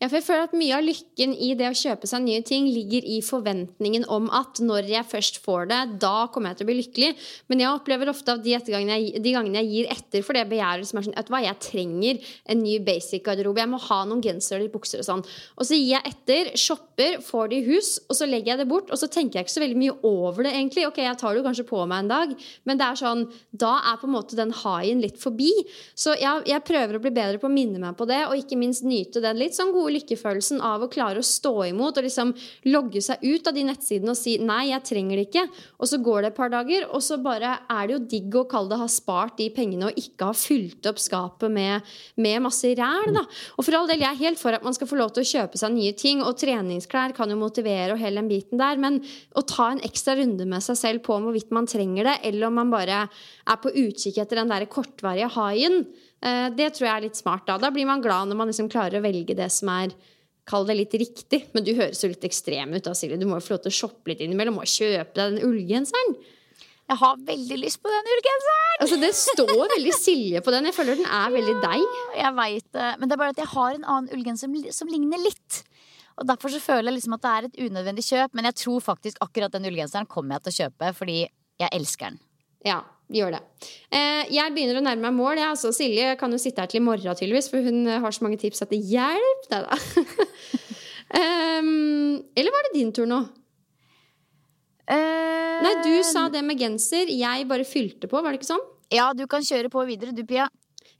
Ja, for jeg føler at Mye av lykken i det å kjøpe seg nye ting ligger i forventningen om at når jeg først får det, da kommer jeg til å bli lykkelig. Men jeg opplever ofte at de, jeg, de gangene jeg gir etter for det begjæret som er sånn, at hva, jeg trenger en ny basic garderobe, jeg må ha noen gensere eller bukser og sånn. Og så gir jeg etter, shopper, får det i hus, og så legger jeg det bort. Og så tenker jeg ikke så veldig mye over det, egentlig. Ok, jeg tar det jo kanskje på meg en dag, men det er sånn, da er på en måte den haien litt forbi. Så jeg, jeg prøver å bli bedre på å minne meg på det, og ikke minst nyte den litt sånn gode lykkefølelsen av å klare å stå imot og liksom logge seg ut av de nettsidene og si 'nei, jeg trenger det ikke', og så går det et par dager, og så bare er det jo digg å kalle det ha spart de pengene og ikke ha fylt opp skapet med, med masse ræl, da. Og for all del, jeg er helt for at man skal få lov til å kjøpe seg nye ting, og treningsklær kan jo motivere og hele den biten der, men å ta en ekstra runde med seg selv på hvorvidt man trenger det, eller om man bare er på utkikk etter den der kortvarige haien, det tror jeg er litt smart. Da Da blir man glad når man liksom klarer å velge det som er Kall det litt riktig. Men du høres jo litt ekstrem ut da, Silje. Du må jo få lov til å shoppe litt innimellom og kjøpe deg den ullgenseren. Jeg har veldig lyst på den ullgenseren! Altså, det står veldig Silje på den. Jeg føler den er veldig deg. Jeg veit det. Men det er bare at jeg har en annen ullgenser som, som ligner litt. Og Derfor så føler jeg liksom at det er et unødvendig kjøp. Men jeg tror faktisk akkurat den ullgenseren kommer jeg til å kjøpe fordi jeg elsker den. Ja, gjør det. Eh, jeg begynner å nærme meg mål. Ja. Altså, Silje kan jo sitte her til i morgen, tydeligvis, for hun har så mange tips at det hjelper deg, da. um, eller var det din tur nå? Uh, Nei, du sa det med genser. Jeg bare fylte på, var det ikke sånn? Ja, du kan kjøre på videre, du, Pia.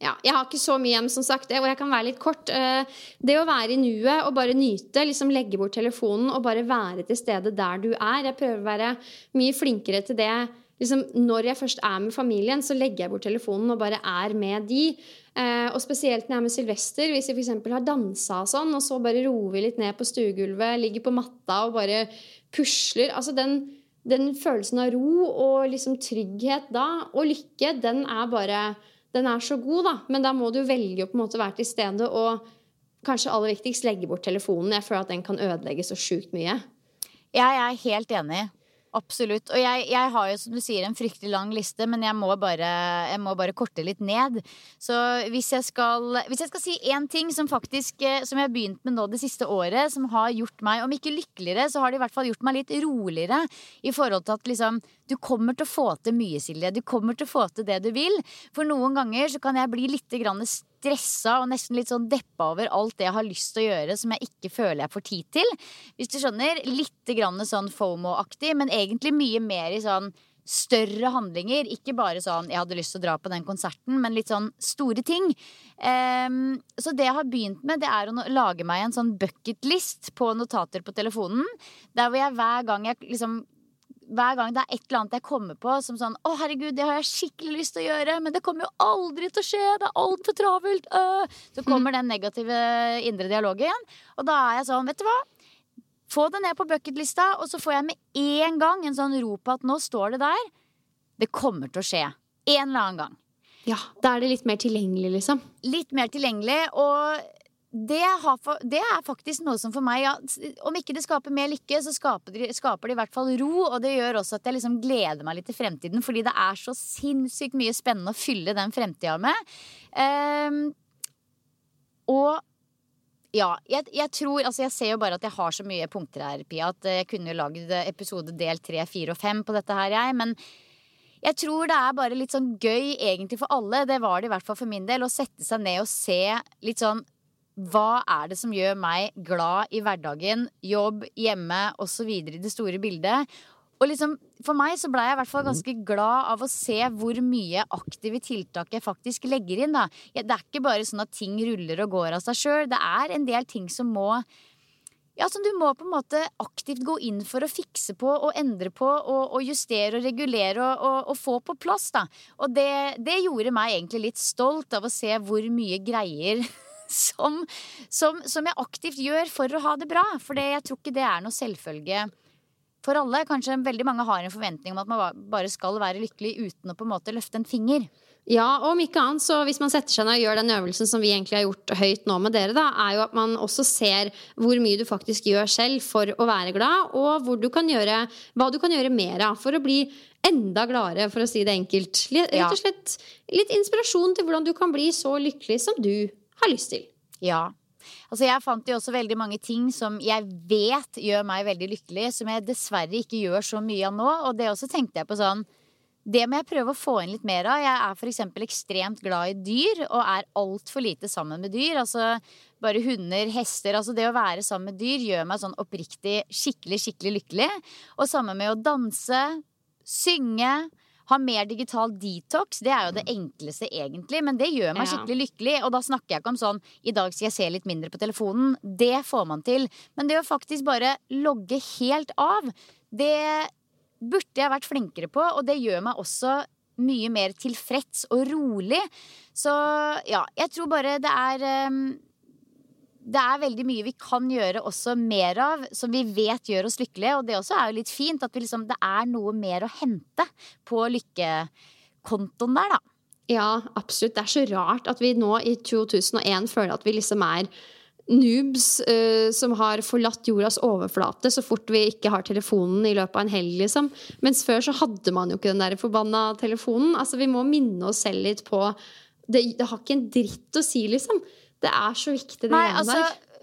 Ja, jeg har ikke så mye hjem, som sagt, og jeg kan være litt kort. Eh, det å være i nuet og bare nyte, liksom legge bort telefonen og bare være til stede der du er. Jeg prøver å være mye flinkere til det liksom, når jeg først er med familien, så legger jeg bort telefonen og bare er med de. Eh, og spesielt når jeg er med Sylvester, hvis vi f.eks. har dansa og sånn, og så bare roer vi litt ned på stuegulvet, ligger på matta og bare pusler. Altså den, den følelsen av ro og liksom trygghet da, og lykke, den er bare Den er så god, da. Men da må du velge å på en måte være til stede og kanskje aller viktigst legge bort telefonen. Jeg føler at den kan ødelegge så sjukt mye. Jeg er helt enig. Absolutt. Og jeg, jeg, har jo, som du sier, en fryktelig lang liste, men jeg må bare, jeg må bare korte litt ned. Så hvis jeg skal, hvis jeg skal si én ting som faktisk eh, Som jeg har begynt med nå det siste året, som har gjort meg, om ikke lykkeligere, så har det i hvert fall gjort meg litt roligere i forhold til at liksom Du kommer til å få til mye, Silje. Du kommer til å få til det du vil. For noen ganger så kan jeg bli litt stressa og nesten litt sånn deppa over alt det jeg har lyst til å gjøre som jeg ikke føler jeg får tid til. Hvis du skjønner. Litt sånn FOMO-aktig, men egentlig mye mer i sånn større handlinger. Ikke bare sånn 'jeg hadde lyst til å dra på den konserten', men litt sånn store ting. Um, så det jeg har begynt med, det er å lage meg en sånn bucketlist på notater på telefonen. Der hvor jeg hver gang jeg liksom hver gang det er et eller annet jeg kommer på som sånn Å, herregud, det har jeg skikkelig lyst til å gjøre, men det kommer jo aldri til å skje. Det er altfor travelt. Øh. Så kommer den negative indre dialogen. igjen. Og da er jeg sånn, vet du hva. Få det ned på bucketlista, og så får jeg med en gang en sånn ro på at nå står det der. Det kommer til å skje. En eller annen gang. Ja, Da er det litt mer tilgjengelig, liksom. Litt mer tilgjengelig. Og det, for, det, er faktisk noe som for meg ja, Om ikke det skaper mer lykke, så skaper det, skaper det, i hvert fall ro. Og det gjør også at jeg liksom gleder meg litt til fremtiden, fordi det er så sinnssykt mye spennende å fylle den fremtida med. Um, og ja, jeg, jeg, tror Altså, jeg ser jo bare at jeg har så mye punkter her, Pia, at jeg kunne jo lagd episode del tre, fire og fem på dette her, jeg. Men jeg tror det er bare litt sånn gøy egentlig for alle, det var det i hvert fall for min del, å sette seg ned og se litt sånn hva er det som gjør meg glad i hverdagen, jobb, hjemme osv. i det store bildet? Og liksom, For meg så blei jeg i hvert fall ganske glad av å se hvor mye aktive tiltak jeg faktisk legger inn. da. Det er ikke bare sånn at ting ruller og går av seg sjøl. Det er en del ting som må ja, som du må på en måte aktivt gå inn for å fikse på og endre på og, og justere og regulere og, og, og, få på plass, da. Og det, det, gjorde meg egentlig litt stolt av å se hvor mye greier som, som, som jeg aktivt gjør for å ha det bra. For jeg tror ikke det er noe selvfølge for alle. Kanskje veldig mange har en forventning om at man bare skal være lykkelig uten å på en måte løfte en finger. Ja, og om ikke annet, så hvis man setter seg ned og gjør den øvelsen som vi egentlig har gjort høyt nå med dere, da, er jo at man også ser hvor mye du faktisk gjør selv for å være glad, og hvor du kan gjøre, hva du kan gjøre mer av for å bli enda gladere, for å si det enkelt. Rett og slett litt inspirasjon til hvordan du kan bli så lykkelig som du har lyst til. Ja, Altså Jeg fant jo også veldig mange ting som jeg vet gjør meg veldig lykkelig, som jeg dessverre ikke gjør så mye av nå. Og det også tenkte jeg på sånn det må jeg prøve å få inn litt mer av. Jeg er f.eks. ekstremt glad i dyr, og er altfor lite sammen med dyr. Altså bare hunder, hester. Altså det å være sammen med dyr gjør meg sånn oppriktig skikkelig, skikkelig lykkelig. Og sammen med å danse, synge. Ha mer digital detox. Det er jo det enkleste, egentlig. Men det gjør meg skikkelig lykkelig. Og da snakker jeg ikke om sånn i dag skal jeg se litt mindre på telefonen. Det får man til. Men det å faktisk bare logge helt av, det burde jeg vært flinkere på, og det gjør meg også mye mer tilfreds og rolig. Så ja, jeg tror bare det er um, det er veldig mye vi kan gjøre også mer av, som vi vet gjør oss lykkelige. Og det også er jo litt fint at liksom, det er noe mer å hente på lykkekontoen der, da. Ja, absolutt. Det er så rart at vi nå i 2001 føler at vi liksom er noobs uh, som har forlatt jordas overflate så fort vi ikke har telefonen i løpet av en helg, liksom. Mens før så hadde man jo ikke den der forbanna telefonen. Altså, vi må minne oss selv litt på det, det har ikke en dritt å si, liksom. Det er så viktig, det Nei, altså,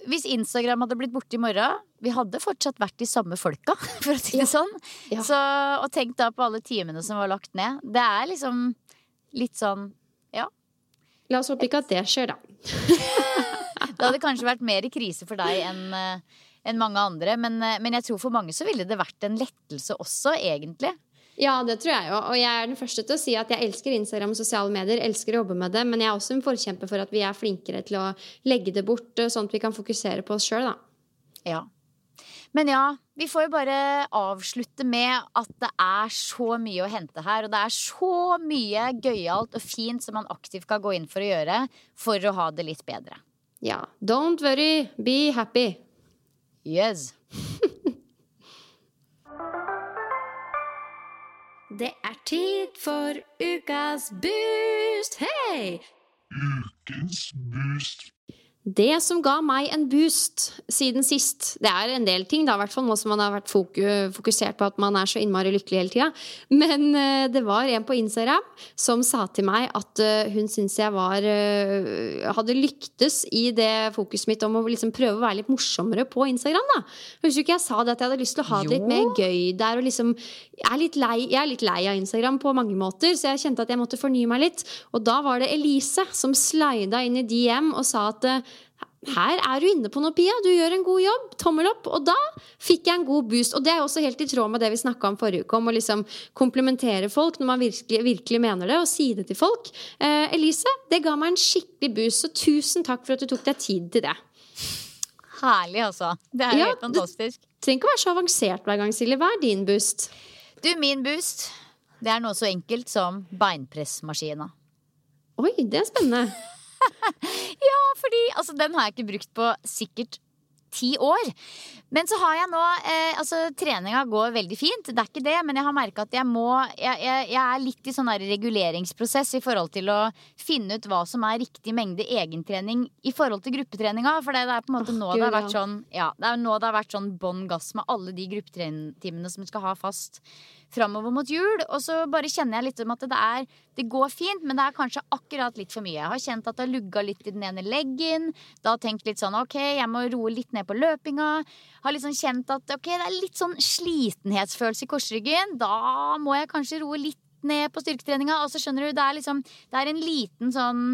Hvis Instagram hadde blitt borte i morgen, vi hadde fortsatt vært de samme folka, for å si det ja. sånn. Ja. Så, og tenk da på alle timene som var lagt ned. Det er liksom litt sånn, ja. La oss håpe ikke at det skjer, da. Det hadde kanskje vært mer i krise for deg enn eh, enn mange andre. Men, eh, men, jeg tror for mange så ville det vært en lettelse også, egentlig. Ja, det tror jeg jo. Og jeg er den første til å si at jeg elsker Instagram og sosiale medier. Elsker å jobbe med det. Men jeg er også en forkjemper for at vi er flinkere til å legge det bort, eh, sånn at vi kan fokusere på oss sjøl, da. Ja. Men ja, vi får jo bare avslutte med at det er så mye å hente her. Og det er så mye gøyalt og fint som man aktivt kan gå inn for å gjøre for å ha det litt bedre. Ja. Don't worry, be happy. Yes. Det er tid for ukas boost. Hei! Ukens boost det som ga meg en boost siden sist Det er en del ting, da, i hvert fall nå som man har vært fokusert på at man er så innmari lykkelig hele tida. Men uh, det var en på Instagram som sa til meg at uh, hun syntes jeg var uh, Hadde lyktes i det fokuset mitt om å liksom prøve å være litt morsommere på Instagram. da Husker du ikke jeg sa det at jeg hadde lyst til å ha det litt mer gøy der? Og liksom, jeg, er litt lei, jeg er litt lei av Instagram på mange måter, så jeg kjente at jeg måtte fornye meg litt. Og da var det Elise som slida inn i DM og sa at her er du inne på noe, Pia. Du gjør en god jobb. Tommel opp. Og da fikk jeg en god boost. Og det er også helt i tråd med det vi snakka om forrige uke, om å liksom komplementere folk når man virkelig, virkelig, mener det, og si det til folk. Eh, Elise, det ga meg en skikkelig boost, så tusen takk for at du tok deg tid til det. Herlig, altså. Det er ja, helt fantastisk. Du trenger ikke å være så avansert hver gang, Silje. Hva er din boost? Du, min boost, det er noe så enkelt som beinpressmaskina. Oi, det er spennende. ja, fordi altså, den har jeg ikke brukt på sikkert ti år. Men så har jeg nå eh, Altså, treninga går veldig fint, det er ikke det, men jeg har merka at jeg må jeg, jeg, jeg, er litt i sånn reguleringsprosess i forhold til å finne ut hva som er riktig mengde egentrening i forhold til gruppetreninga. For det er på en måte nå det har vært sånn Ja, det er nå det har vært sånn bånn gass med alle de gruppetimene som skal ha fast framover mot jul. Og så bare kjenner jeg litt om at det, er, det går fint, men det er kanskje akkurat litt for mye. Jeg har kjent at det har lugga litt i den ene leggen. Da har tenkt litt sånn ok, jeg må roe litt ned på løpinga. Har liksom kjent at ok, det er litt sånn slitenhetsfølelse i korsryggen. Da må jeg kanskje roe litt ned på styrketreninga. Og så skjønner du, det er liksom Det er en liten sånn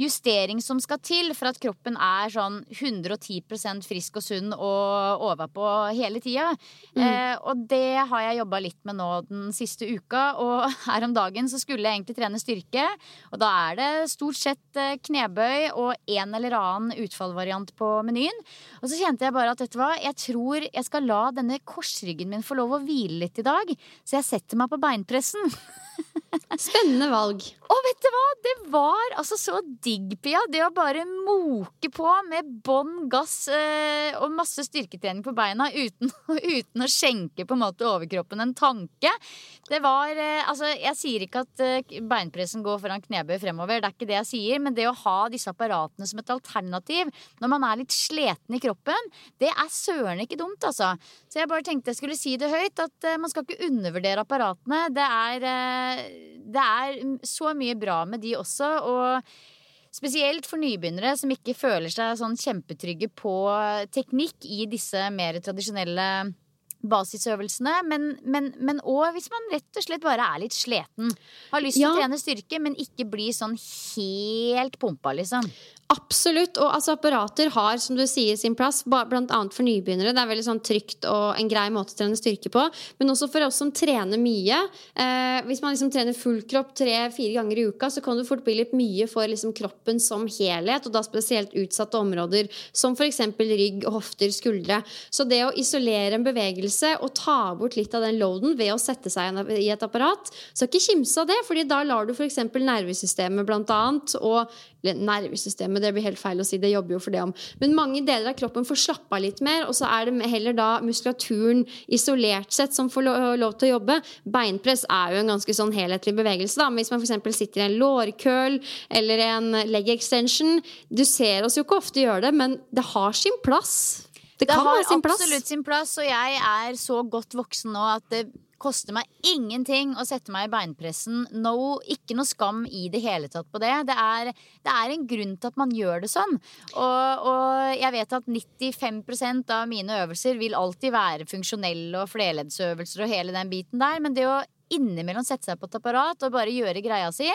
justering som skal til for at kroppen er sånn 110% frisk og sunn og overpå hele tida. Mm. Eh, og det har jeg jobba litt med nå den siste uka. Og her om dagen så skulle jeg egentlig trene styrke. Og da er det stort sett eh, knebøy og en eller annen utfallvariant på menyen. Og så kjente jeg bare at vet du hva, jeg tror jeg skal la denne korsryggen min få lov å hvile litt i dag. Så jeg setter meg på beinpressen. Spennende valg. Og vet du hva? Det var altså så digg, Pia. Det å bare moke på med bånn gass eh, og masse styrketrening på beina uten, uten, å skjenke på en måte overkroppen en tanke. Det var eh, Altså, jeg sier ikke at eh, beinpressen går foran knebøy fremover, det er ikke det jeg sier, men det å ha disse apparatene som et alternativ når man er litt sliten i kroppen, det er søren ikke dumt, altså. Så jeg bare tenkte jeg skulle si det høyt, at eh, man skal ikke undervurdere apparatene. Det er, eh, det er så mye bra med de også. og Spesielt for nybegynnere som ikke føler seg sånn kjempetrygge på teknikk i disse mer tradisjonelle basisøvelsene. Men òg hvis man rett og slett bare er litt sliten. Har lyst til Ja. å trene styrke, men ikke bli sånn helt pumpa, liksom. Absolutt. Og altså, apparater har som du sier, sin plass, blant annet for nybegynnere. Det er veldig sånn trygt og en grei måte å trene styrke på. Men også for oss som trener mye. Eh, hvis man liksom trener full kropp tre-fire ganger i uka, så kan det fort bli litt mye for liksom kroppen som helhet, og da spesielt utsatte områder som f.eks. rygg, hofter, skuldre. Så det å isolere en bevegelse og ta bort litt av den loaden ved å sette seg i et apparat, så ikke kimse av det, fordi da lar du f.eks. nervesystemet blant annet, og eller nervesystemet, det blir helt feil å si, det jobber jo for det om. Men mange deler av kroppen får slappa litt mer, og så er det heller da muskulaturen isolert sett som får lov til å jobbe. Beinpress er jo en ganske sånn helhetlig bevegelse, da. Men hvis man f.eks. sitter i en lårkøl eller en leg extension Du ser oss jo ikke ofte gjøre det, men det har sin plass. Det Det har absolutt sin plass, og jeg er så godt voksen nå at det koster meg ingenting å sette meg i beinpressen. No, ikke noe skam i det hele tatt på det. Det er, det er en grunn til at man gjør det sånn. Og, og jeg vet at 95% av mine øvelser vil alltid være funksjonelle og flerleddsøvelser og hele den biten der, men det å innimellom sette seg på et apparat og bare gjøre greia si.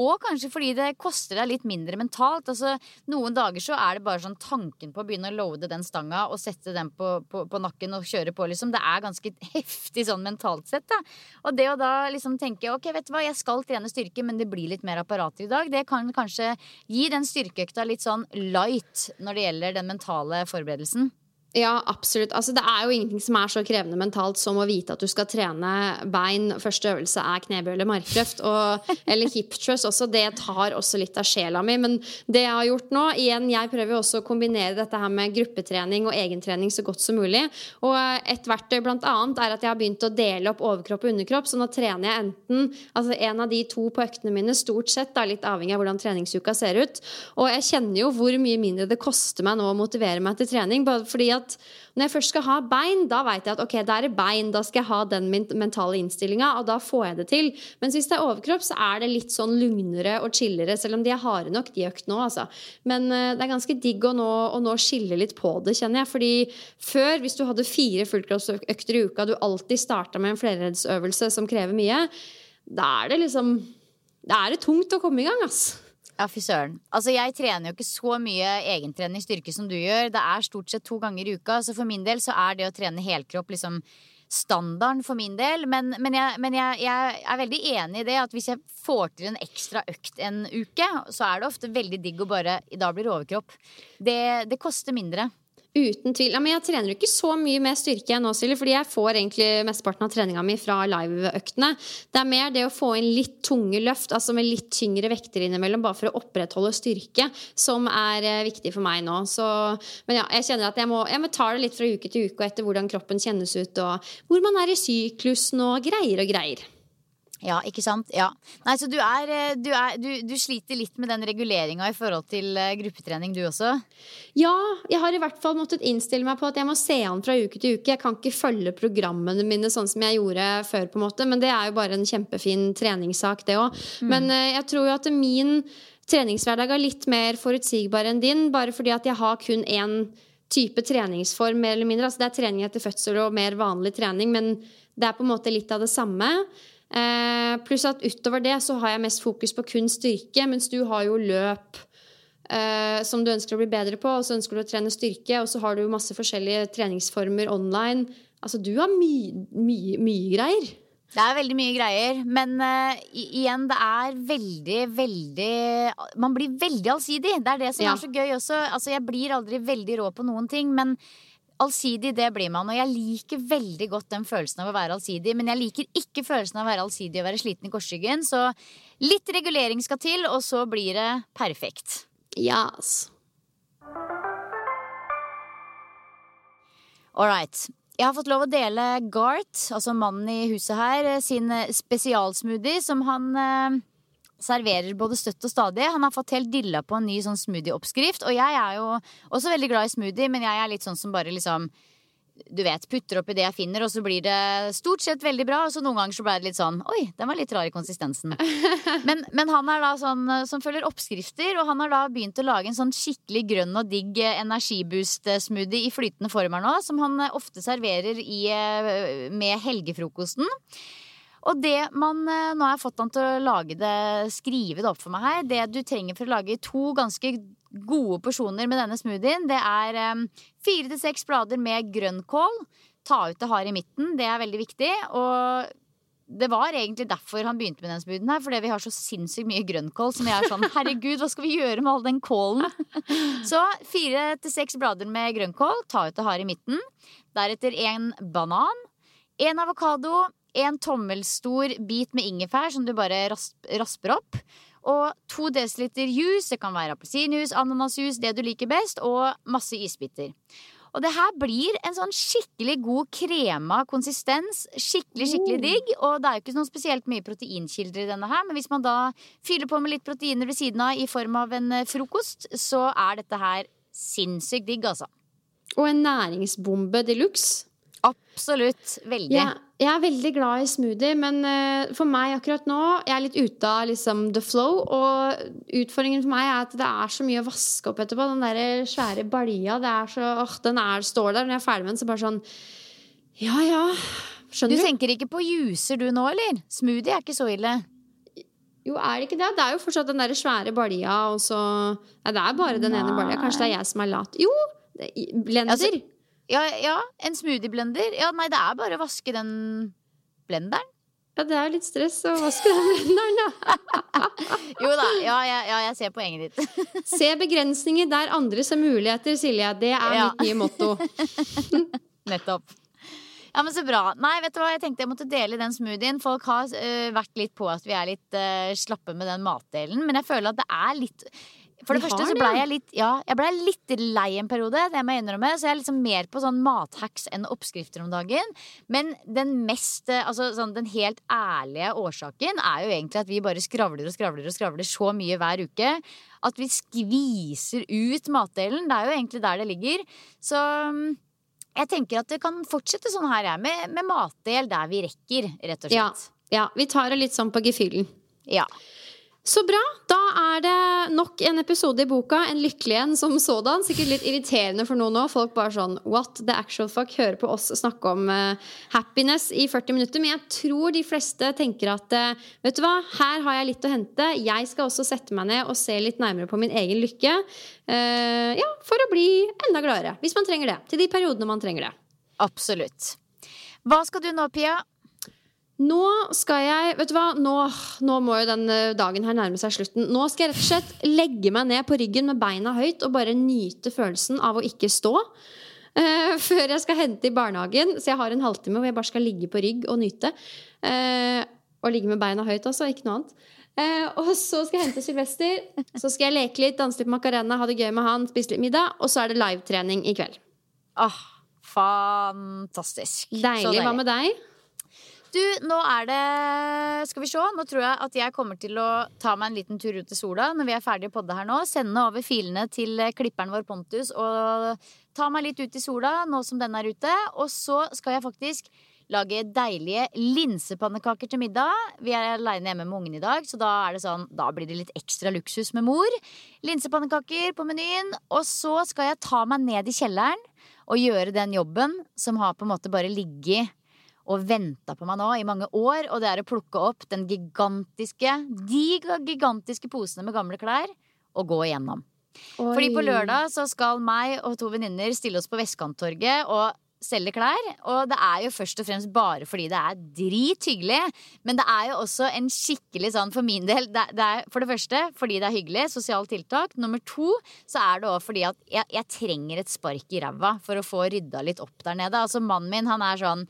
Og kanskje fordi det koster deg litt mindre mentalt. Altså, noen dager så er det bare sånn tanken på å begynne å loade den stanga og sette den på, på, på nakken og kjøre på, liksom. Det er ganske heftig sånn mentalt sett, da. Og det å da liksom tenke ok, vet du hva, jeg skal trene styrke, men det blir litt mer apparater i dag, det kan kanskje gi den styrkeøkta litt sånn light når det gjelder den mentale forberedelsen. Ja, absolutt. Altså, det er jo ingenting som er så krevende mentalt som å vite at du skal trene bein. Første øvelse er knebøy eller markløft. Og, eller hip thrust også. Det tar også litt av sjela mi. Men det jeg har gjort nå igjen, Jeg prøver også å kombinere dette her med gruppetrening og egentrening så godt som mulig. Og et verktøy blant annet er at jeg har begynt å dele opp overkropp og underkropp. Så nå trener jeg enten altså en av de to på øktene mine, stort sett, da, litt avhengig av hvordan treningsuka ser ut. Og jeg kjenner jo hvor mye mindre det koster meg nå å motivere meg til trening. Bare fordi at når jeg først skal ha bein, da vet jeg at ok, da er bein, da skal jeg ha den mentale innstillinga, og da får jeg det til. Mens hvis det er overkropp, så er det litt sånn lugnere og chillere, selv om de er harde nok, de økt nå, altså. Men uh, det er ganske digg å nå, å nå skille litt på det, kjenner jeg. Fordi før, hvis du hadde fire fullkroppsøkter i uka, du alltid starta med en flerreddsøvelse som krever mye, da er det liksom Da er det tungt å komme i gang, ass. Ja, fy søren. Altså, jeg trener jo ikke så mye egentrening styrke som du gjør. Det er stort sett to ganger i uka, så for min del så er det å trene helkropp liksom standarden for min del. Men, men, jeg, men jeg, jeg er veldig enig i det at hvis jeg får til en ekstra økt en uke, så er det ofte veldig digg å bare I dag blir det overkropp. Det, det koster mindre. Uten tvil. Ja, men jeg trener jo ikke så mye med styrke nå, Silje, fordi jeg får egentlig mesteparten av treninga mi fra liveøktene. Det er mer det å få inn litt tunge løft, altså med litt tyngre vekter innimellom, bare for å opprettholde styrke, som er eh, viktig for meg nå. Så, men ja, jeg kjenner at jeg må, jeg må ta det litt fra uke til uke, og etter hvordan kroppen kjennes ut, og hvor man er i syklusen, og greier og greier. Ja, ikke sant? Ja. Nei, så du, er, eh, du, er, du, du sliter litt med den reguleringa i forhold til eh, gruppetrening, du også? Ja, jeg har i hvert fall måttet innstille meg på at jeg må se an fra uke til uke. Jeg kan ikke følge programmene mine sånn som jeg gjorde før, på en måte. Men det er jo bare en kjempefin treningssak, det òg. Men eh, jeg tror jo at min treningshverdag er litt mer forutsigbar enn din, bare fordi at jeg har kun én type treningsform, mer eller mindre. Altså det er trening etter fødsel og mer vanlig trening, men det er på en måte litt av det samme. Eh, pluss at utover det så har jeg mest fokus på kun styrke, mens du har jo løp eh, som du ønsker å bli bedre på, og så ønsker du å trene styrke, og så har du masse forskjellige treningsformer online. Altså, du har mye, mye, mye greier. Det er veldig mye greier, men uh, igjen, det er veldig, veldig Man blir veldig allsidig. Det er det som Ja. er så gøy også. Altså, jeg blir aldri veldig rå på noen ting, men allsidig, det blir man. Og jeg liker veldig godt den følelsen av å være allsidig, men jeg liker ikke følelsen av å være allsidig og være sliten i korsryggen, så litt regulering skal til, og så blir det perfekt. Yes. All right. Jeg har fått lov å dele Gart, altså mannen i huset her, sin spesialsmoothie som han eh, serverer både støtt og stadig. Han har fått helt dilla på en ny sånn smoothie-oppskrift. Og jeg er jo også veldig glad i smoothie, men jeg er litt sånn som bare liksom du vet, putter oppi det jeg finner, og så blir det stort sett veldig bra. Og så noen ganger så ble det litt sånn Oi, den var litt rar i konsistensen. Men, men han er da sånn eh, som følger oppskrifter, og han har da begynt å lage en sånn skikkelig grønn og digg eh, energiboost-smoothie i flytende form her nå, som han eh, ofte serverer i, eh, med helgefrokosten. Og det man eh, Nå har jeg fått han til å lage det, skrive det opp for meg her. Det du trenger for å lage to ganske gode porsjoner med denne smoothien, det er eh, fire til seks blader med grønnkål. Ta ut det harde i midten, det er veldig viktig. Og det var egentlig derfor han begynte med den smoothien her, fordi vi har så sinnssykt mye grønnkål som jeg er sånn herregud, hva skal vi gjøre med all den kålen? Så fire til seks blader med grønnkål, ta ut det harde i midten. Deretter en banan, en avokado, en tommelstor bit med ingefær som du bare rasp, rasper opp. Og to desiliter juice, det kan være appelsinjuice, ananasjuice, det du liker best, og masse isbiter. Og det her blir en sånn skikkelig god krema konsistens. Skikkelig, skikkelig digg. Og det er jo ikke noe spesielt mye proteinkilder i denne her, men hvis man da fyller på med litt proteiner ved siden av i form av en eh, frokost, så er dette her sinnssykt digg, altså. Og en næringsbombe de luxe. Absolutt. Veldig. Jeg, jeg er veldig glad i smoothie, men uh, for meg akkurat nå Jeg er litt ute av liksom, the flow. Og utfordringen for meg er at det er så mye å vaske opp etterpå. Den der svære balja. Det er så, oh, den er, står der når jeg er ferdig med den, så bare sånn Ja ja. Du Skjønner du? tenker ikke på juicer du nå, eller? Smoothie er ikke så ille. Jo, er det ikke det? Det er jo fortsatt den der svære balja, og så Nei, det er bare den ene balja. Kanskje det er jeg som er lat. Jo! Blender. Altså, Ja, ja, en smoothieblender. Ja, nei, det er bare å vaske den blenderen. ja, det er litt stress å vaske den blenderen, da. Jo da, ja, ja, ja jeg ser poenget ditt. Se begrensninger der andre ser muligheter, Silje. Det er Ja. mitt nye motto. Nettopp. Ja, men Så bra. Nei, vet du hva, jeg tenkte jeg måtte dele den smoothien. Folk har uh, vært litt på at vi er litt uh, slappe med den matdelen, men jeg føler at det er litt For det Vi første så blei jeg litt Ja, jeg ble litt lei en periode, det må jeg innrømme. Så jeg er liksom mer på sånn mathacks enn oppskrifter om dagen. Men den mest øh, Altså sånn den helt ærlige årsaken er jo egentlig at vi bare skravler og skravler og skravler så mye hver uke. At vi skviser ut matdelen. Det er jo egentlig der det ligger. Så mm, jeg tenker at det kan fortsette sånn her, jeg, med, med matdel der vi rekker, rett og Ja, ja, vi tar det litt sånn på gefühlen. Ja. Så bra. Da er det nok en episode i boka. En lykkelig en som sådan. Sikkert litt irriterende for noen òg. Folk bare sånn What the actual fuck? Hører på oss snakke om uh, happiness i 40 minutter. Men jeg tror de fleste tenker at uh, vet du hva, her har jeg litt å hente. Jeg skal også sette meg ned og se litt nærmere på min egen lykke. Uh, ja, for å bli enda gladere. Hvis man trenger det. Til de periodene man trenger det. Absolutt. Hva skal du nå, Pia? Nå skal jeg Vet du hva, nå, nå må jo den dagen her nærme seg slutten. Nå skal jeg rett og slett legge meg ned på ryggen med beina høyt og bare nyte følelsen av å ikke stå. Uh, før jeg skal hente i barnehagen. Så jeg har en halvtime hvor jeg bare skal ligge på rygg og nyte. Uh, og ligge med beina høyt, altså. Ikke noe annet. Uh, og så skal jeg hente Sylvester. Så skal jeg leke litt, danse litt på Macarena, ha det gøy med han, spise litt middag. Og så er det livetrening i kveld. Åh, fantastisk. Så Deilig. Hva med deg? Du, nå er det Skal vi se. Nå tror jeg at jeg kommer til å ta meg en liten tur ut til sola når vi er ferdige å podde her nå. Sende over filene til klipperen vår Pontus og ta meg litt ut i sola nå som den er ute. Og så skal jeg faktisk lage deilige linsepannekaker til middag. Vi er aleine hjemme med ungen i dag, så da, er det sånn, da blir det litt ekstra luksus med mor. Linsepannekaker på menyen. Og så skal jeg ta meg ned i kjelleren og gjøre den jobben som har på en måte bare ligget og venta på meg nå i mange år, og det er å plukke opp den gigantiske, de gigantiske posene med gamle klær og gå igjennom. Fordi på lørdag så skal meg og to venninner stille oss på Vestkanttorget og selge klær. Og det er jo først og fremst bare fordi det er drithyggelig. Men det er jo også en skikkelig sånn for min del det, det er For det første fordi det er hyggelig, sosialt tiltak. Nummer to så er det òg fordi at jeg, jeg trenger et spark i ræva for å få rydda litt opp der nede. Altså mannen min, han er sånn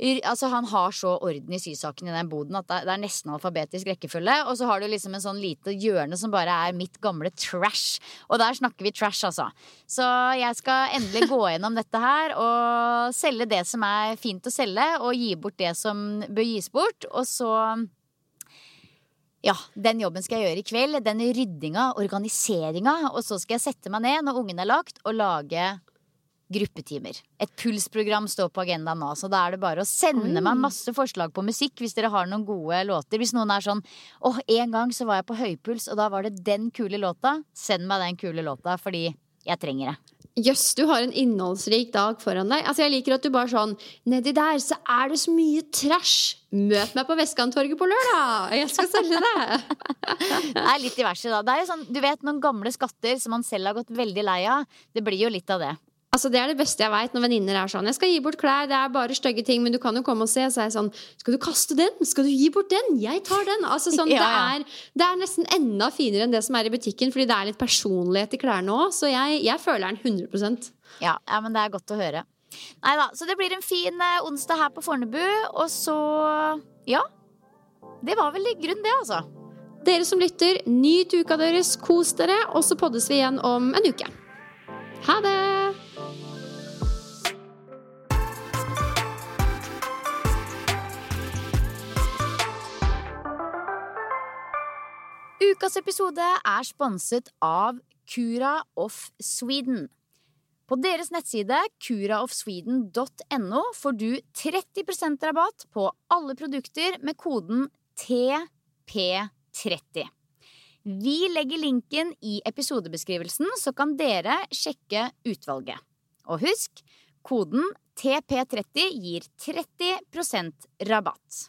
Altså Han har så orden i sysaken i den boden at det er- nesten alfabetisk rekkefølge. Og så har du liksom en sånn lite hjørne som bare er mitt gamle trash. Og der snakker vi trash, altså. Så jeg skal endelig gå gjennom dette her og selge det som er fint å selge, og gi bort det som bør gis bort. Og så ja, den jobben skal jeg gjøre i kveld. Den ryddinga, organiseringa. Og så skal jeg sette meg ned når ungen er lagt, og lage gruppetimer. Et pulsprogram står på agendaen nå, så da er det bare å sende meg masse forslag på musikk hvis dere har noen gode låter. Hvis noen er sånn åh, en gang så var jeg på høypuls, og da var det den kule låta. Send meg den kule låta, fordi jeg trenger det. Jøss, du har en innholdsrik dag foran deg. Altså, jeg liker at du bare sånn Nedi der så er det så mye trash. Møt meg på Vestkanttorget på lørdag! Jeg skal selge det! Det er litt diverse, da. Det er jo sånn, du vet, noen gamle skatter som man selv har gått veldig lei av. Det blir jo litt av det. Altså Det er det beste jeg veit når venninner er sånn 'Jeg skal gi bort klær, det er bare stygge ting, men du kan jo komme og se.' Så er jeg sånn 'Skal du kaste den? Skal du gi bort den? Jeg tar den.' Altså sånn, Ja, det, er, det er nesten enda finere enn det som er i butikken, fordi det er litt personlighet i klærne òg. Så jeg, jeg føler den 100 Ja, ja, men det er godt å høre. Nei da, så det blir en fin eh, onsdag her på Fornebu, og så Ja. Det var vel i grunn det, altså. Dere som lytter, nyt uka deres, kos dere, og så poddes vi igjen om en uke. Ha det! Ukas episode er sponset av Cura of Sweden. På deres nettside curaofsweden.no får du 30% rabatt på alle produkter med koden TP30. Vi legger linken i episodebeskrivelsen, så kan dere sjekke utvalget. Og husk, koden TP30 gir 30% rabatt.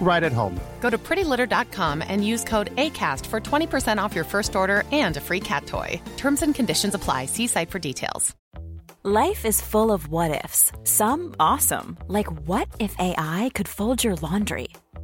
right at home. Go to prettylitter.com and use code ACAST for 20% off your first order and a free cat toy. Terms and conditions apply. See site for details. Life is full of what ifs. Some awesome, like what if AI could fold your laundry?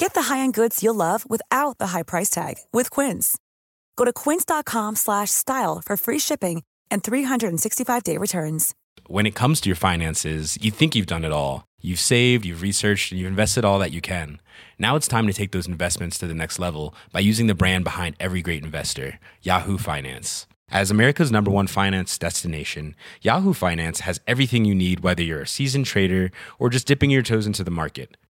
Get the high-end goods you'll love without the high price tag with Quince. Go to quince.com slash style for free shipping and 365-day returns. When it comes to your finances, you think you've done it all. You've saved, you've researched, and you've invested all that you can. Now it's time to take those investments to the next level by using the brand behind every great investor, Yahoo Finance. As America's number one finance destination, Yahoo Finance has everything you need, whether you're a seasoned trader or just dipping your toes into the market.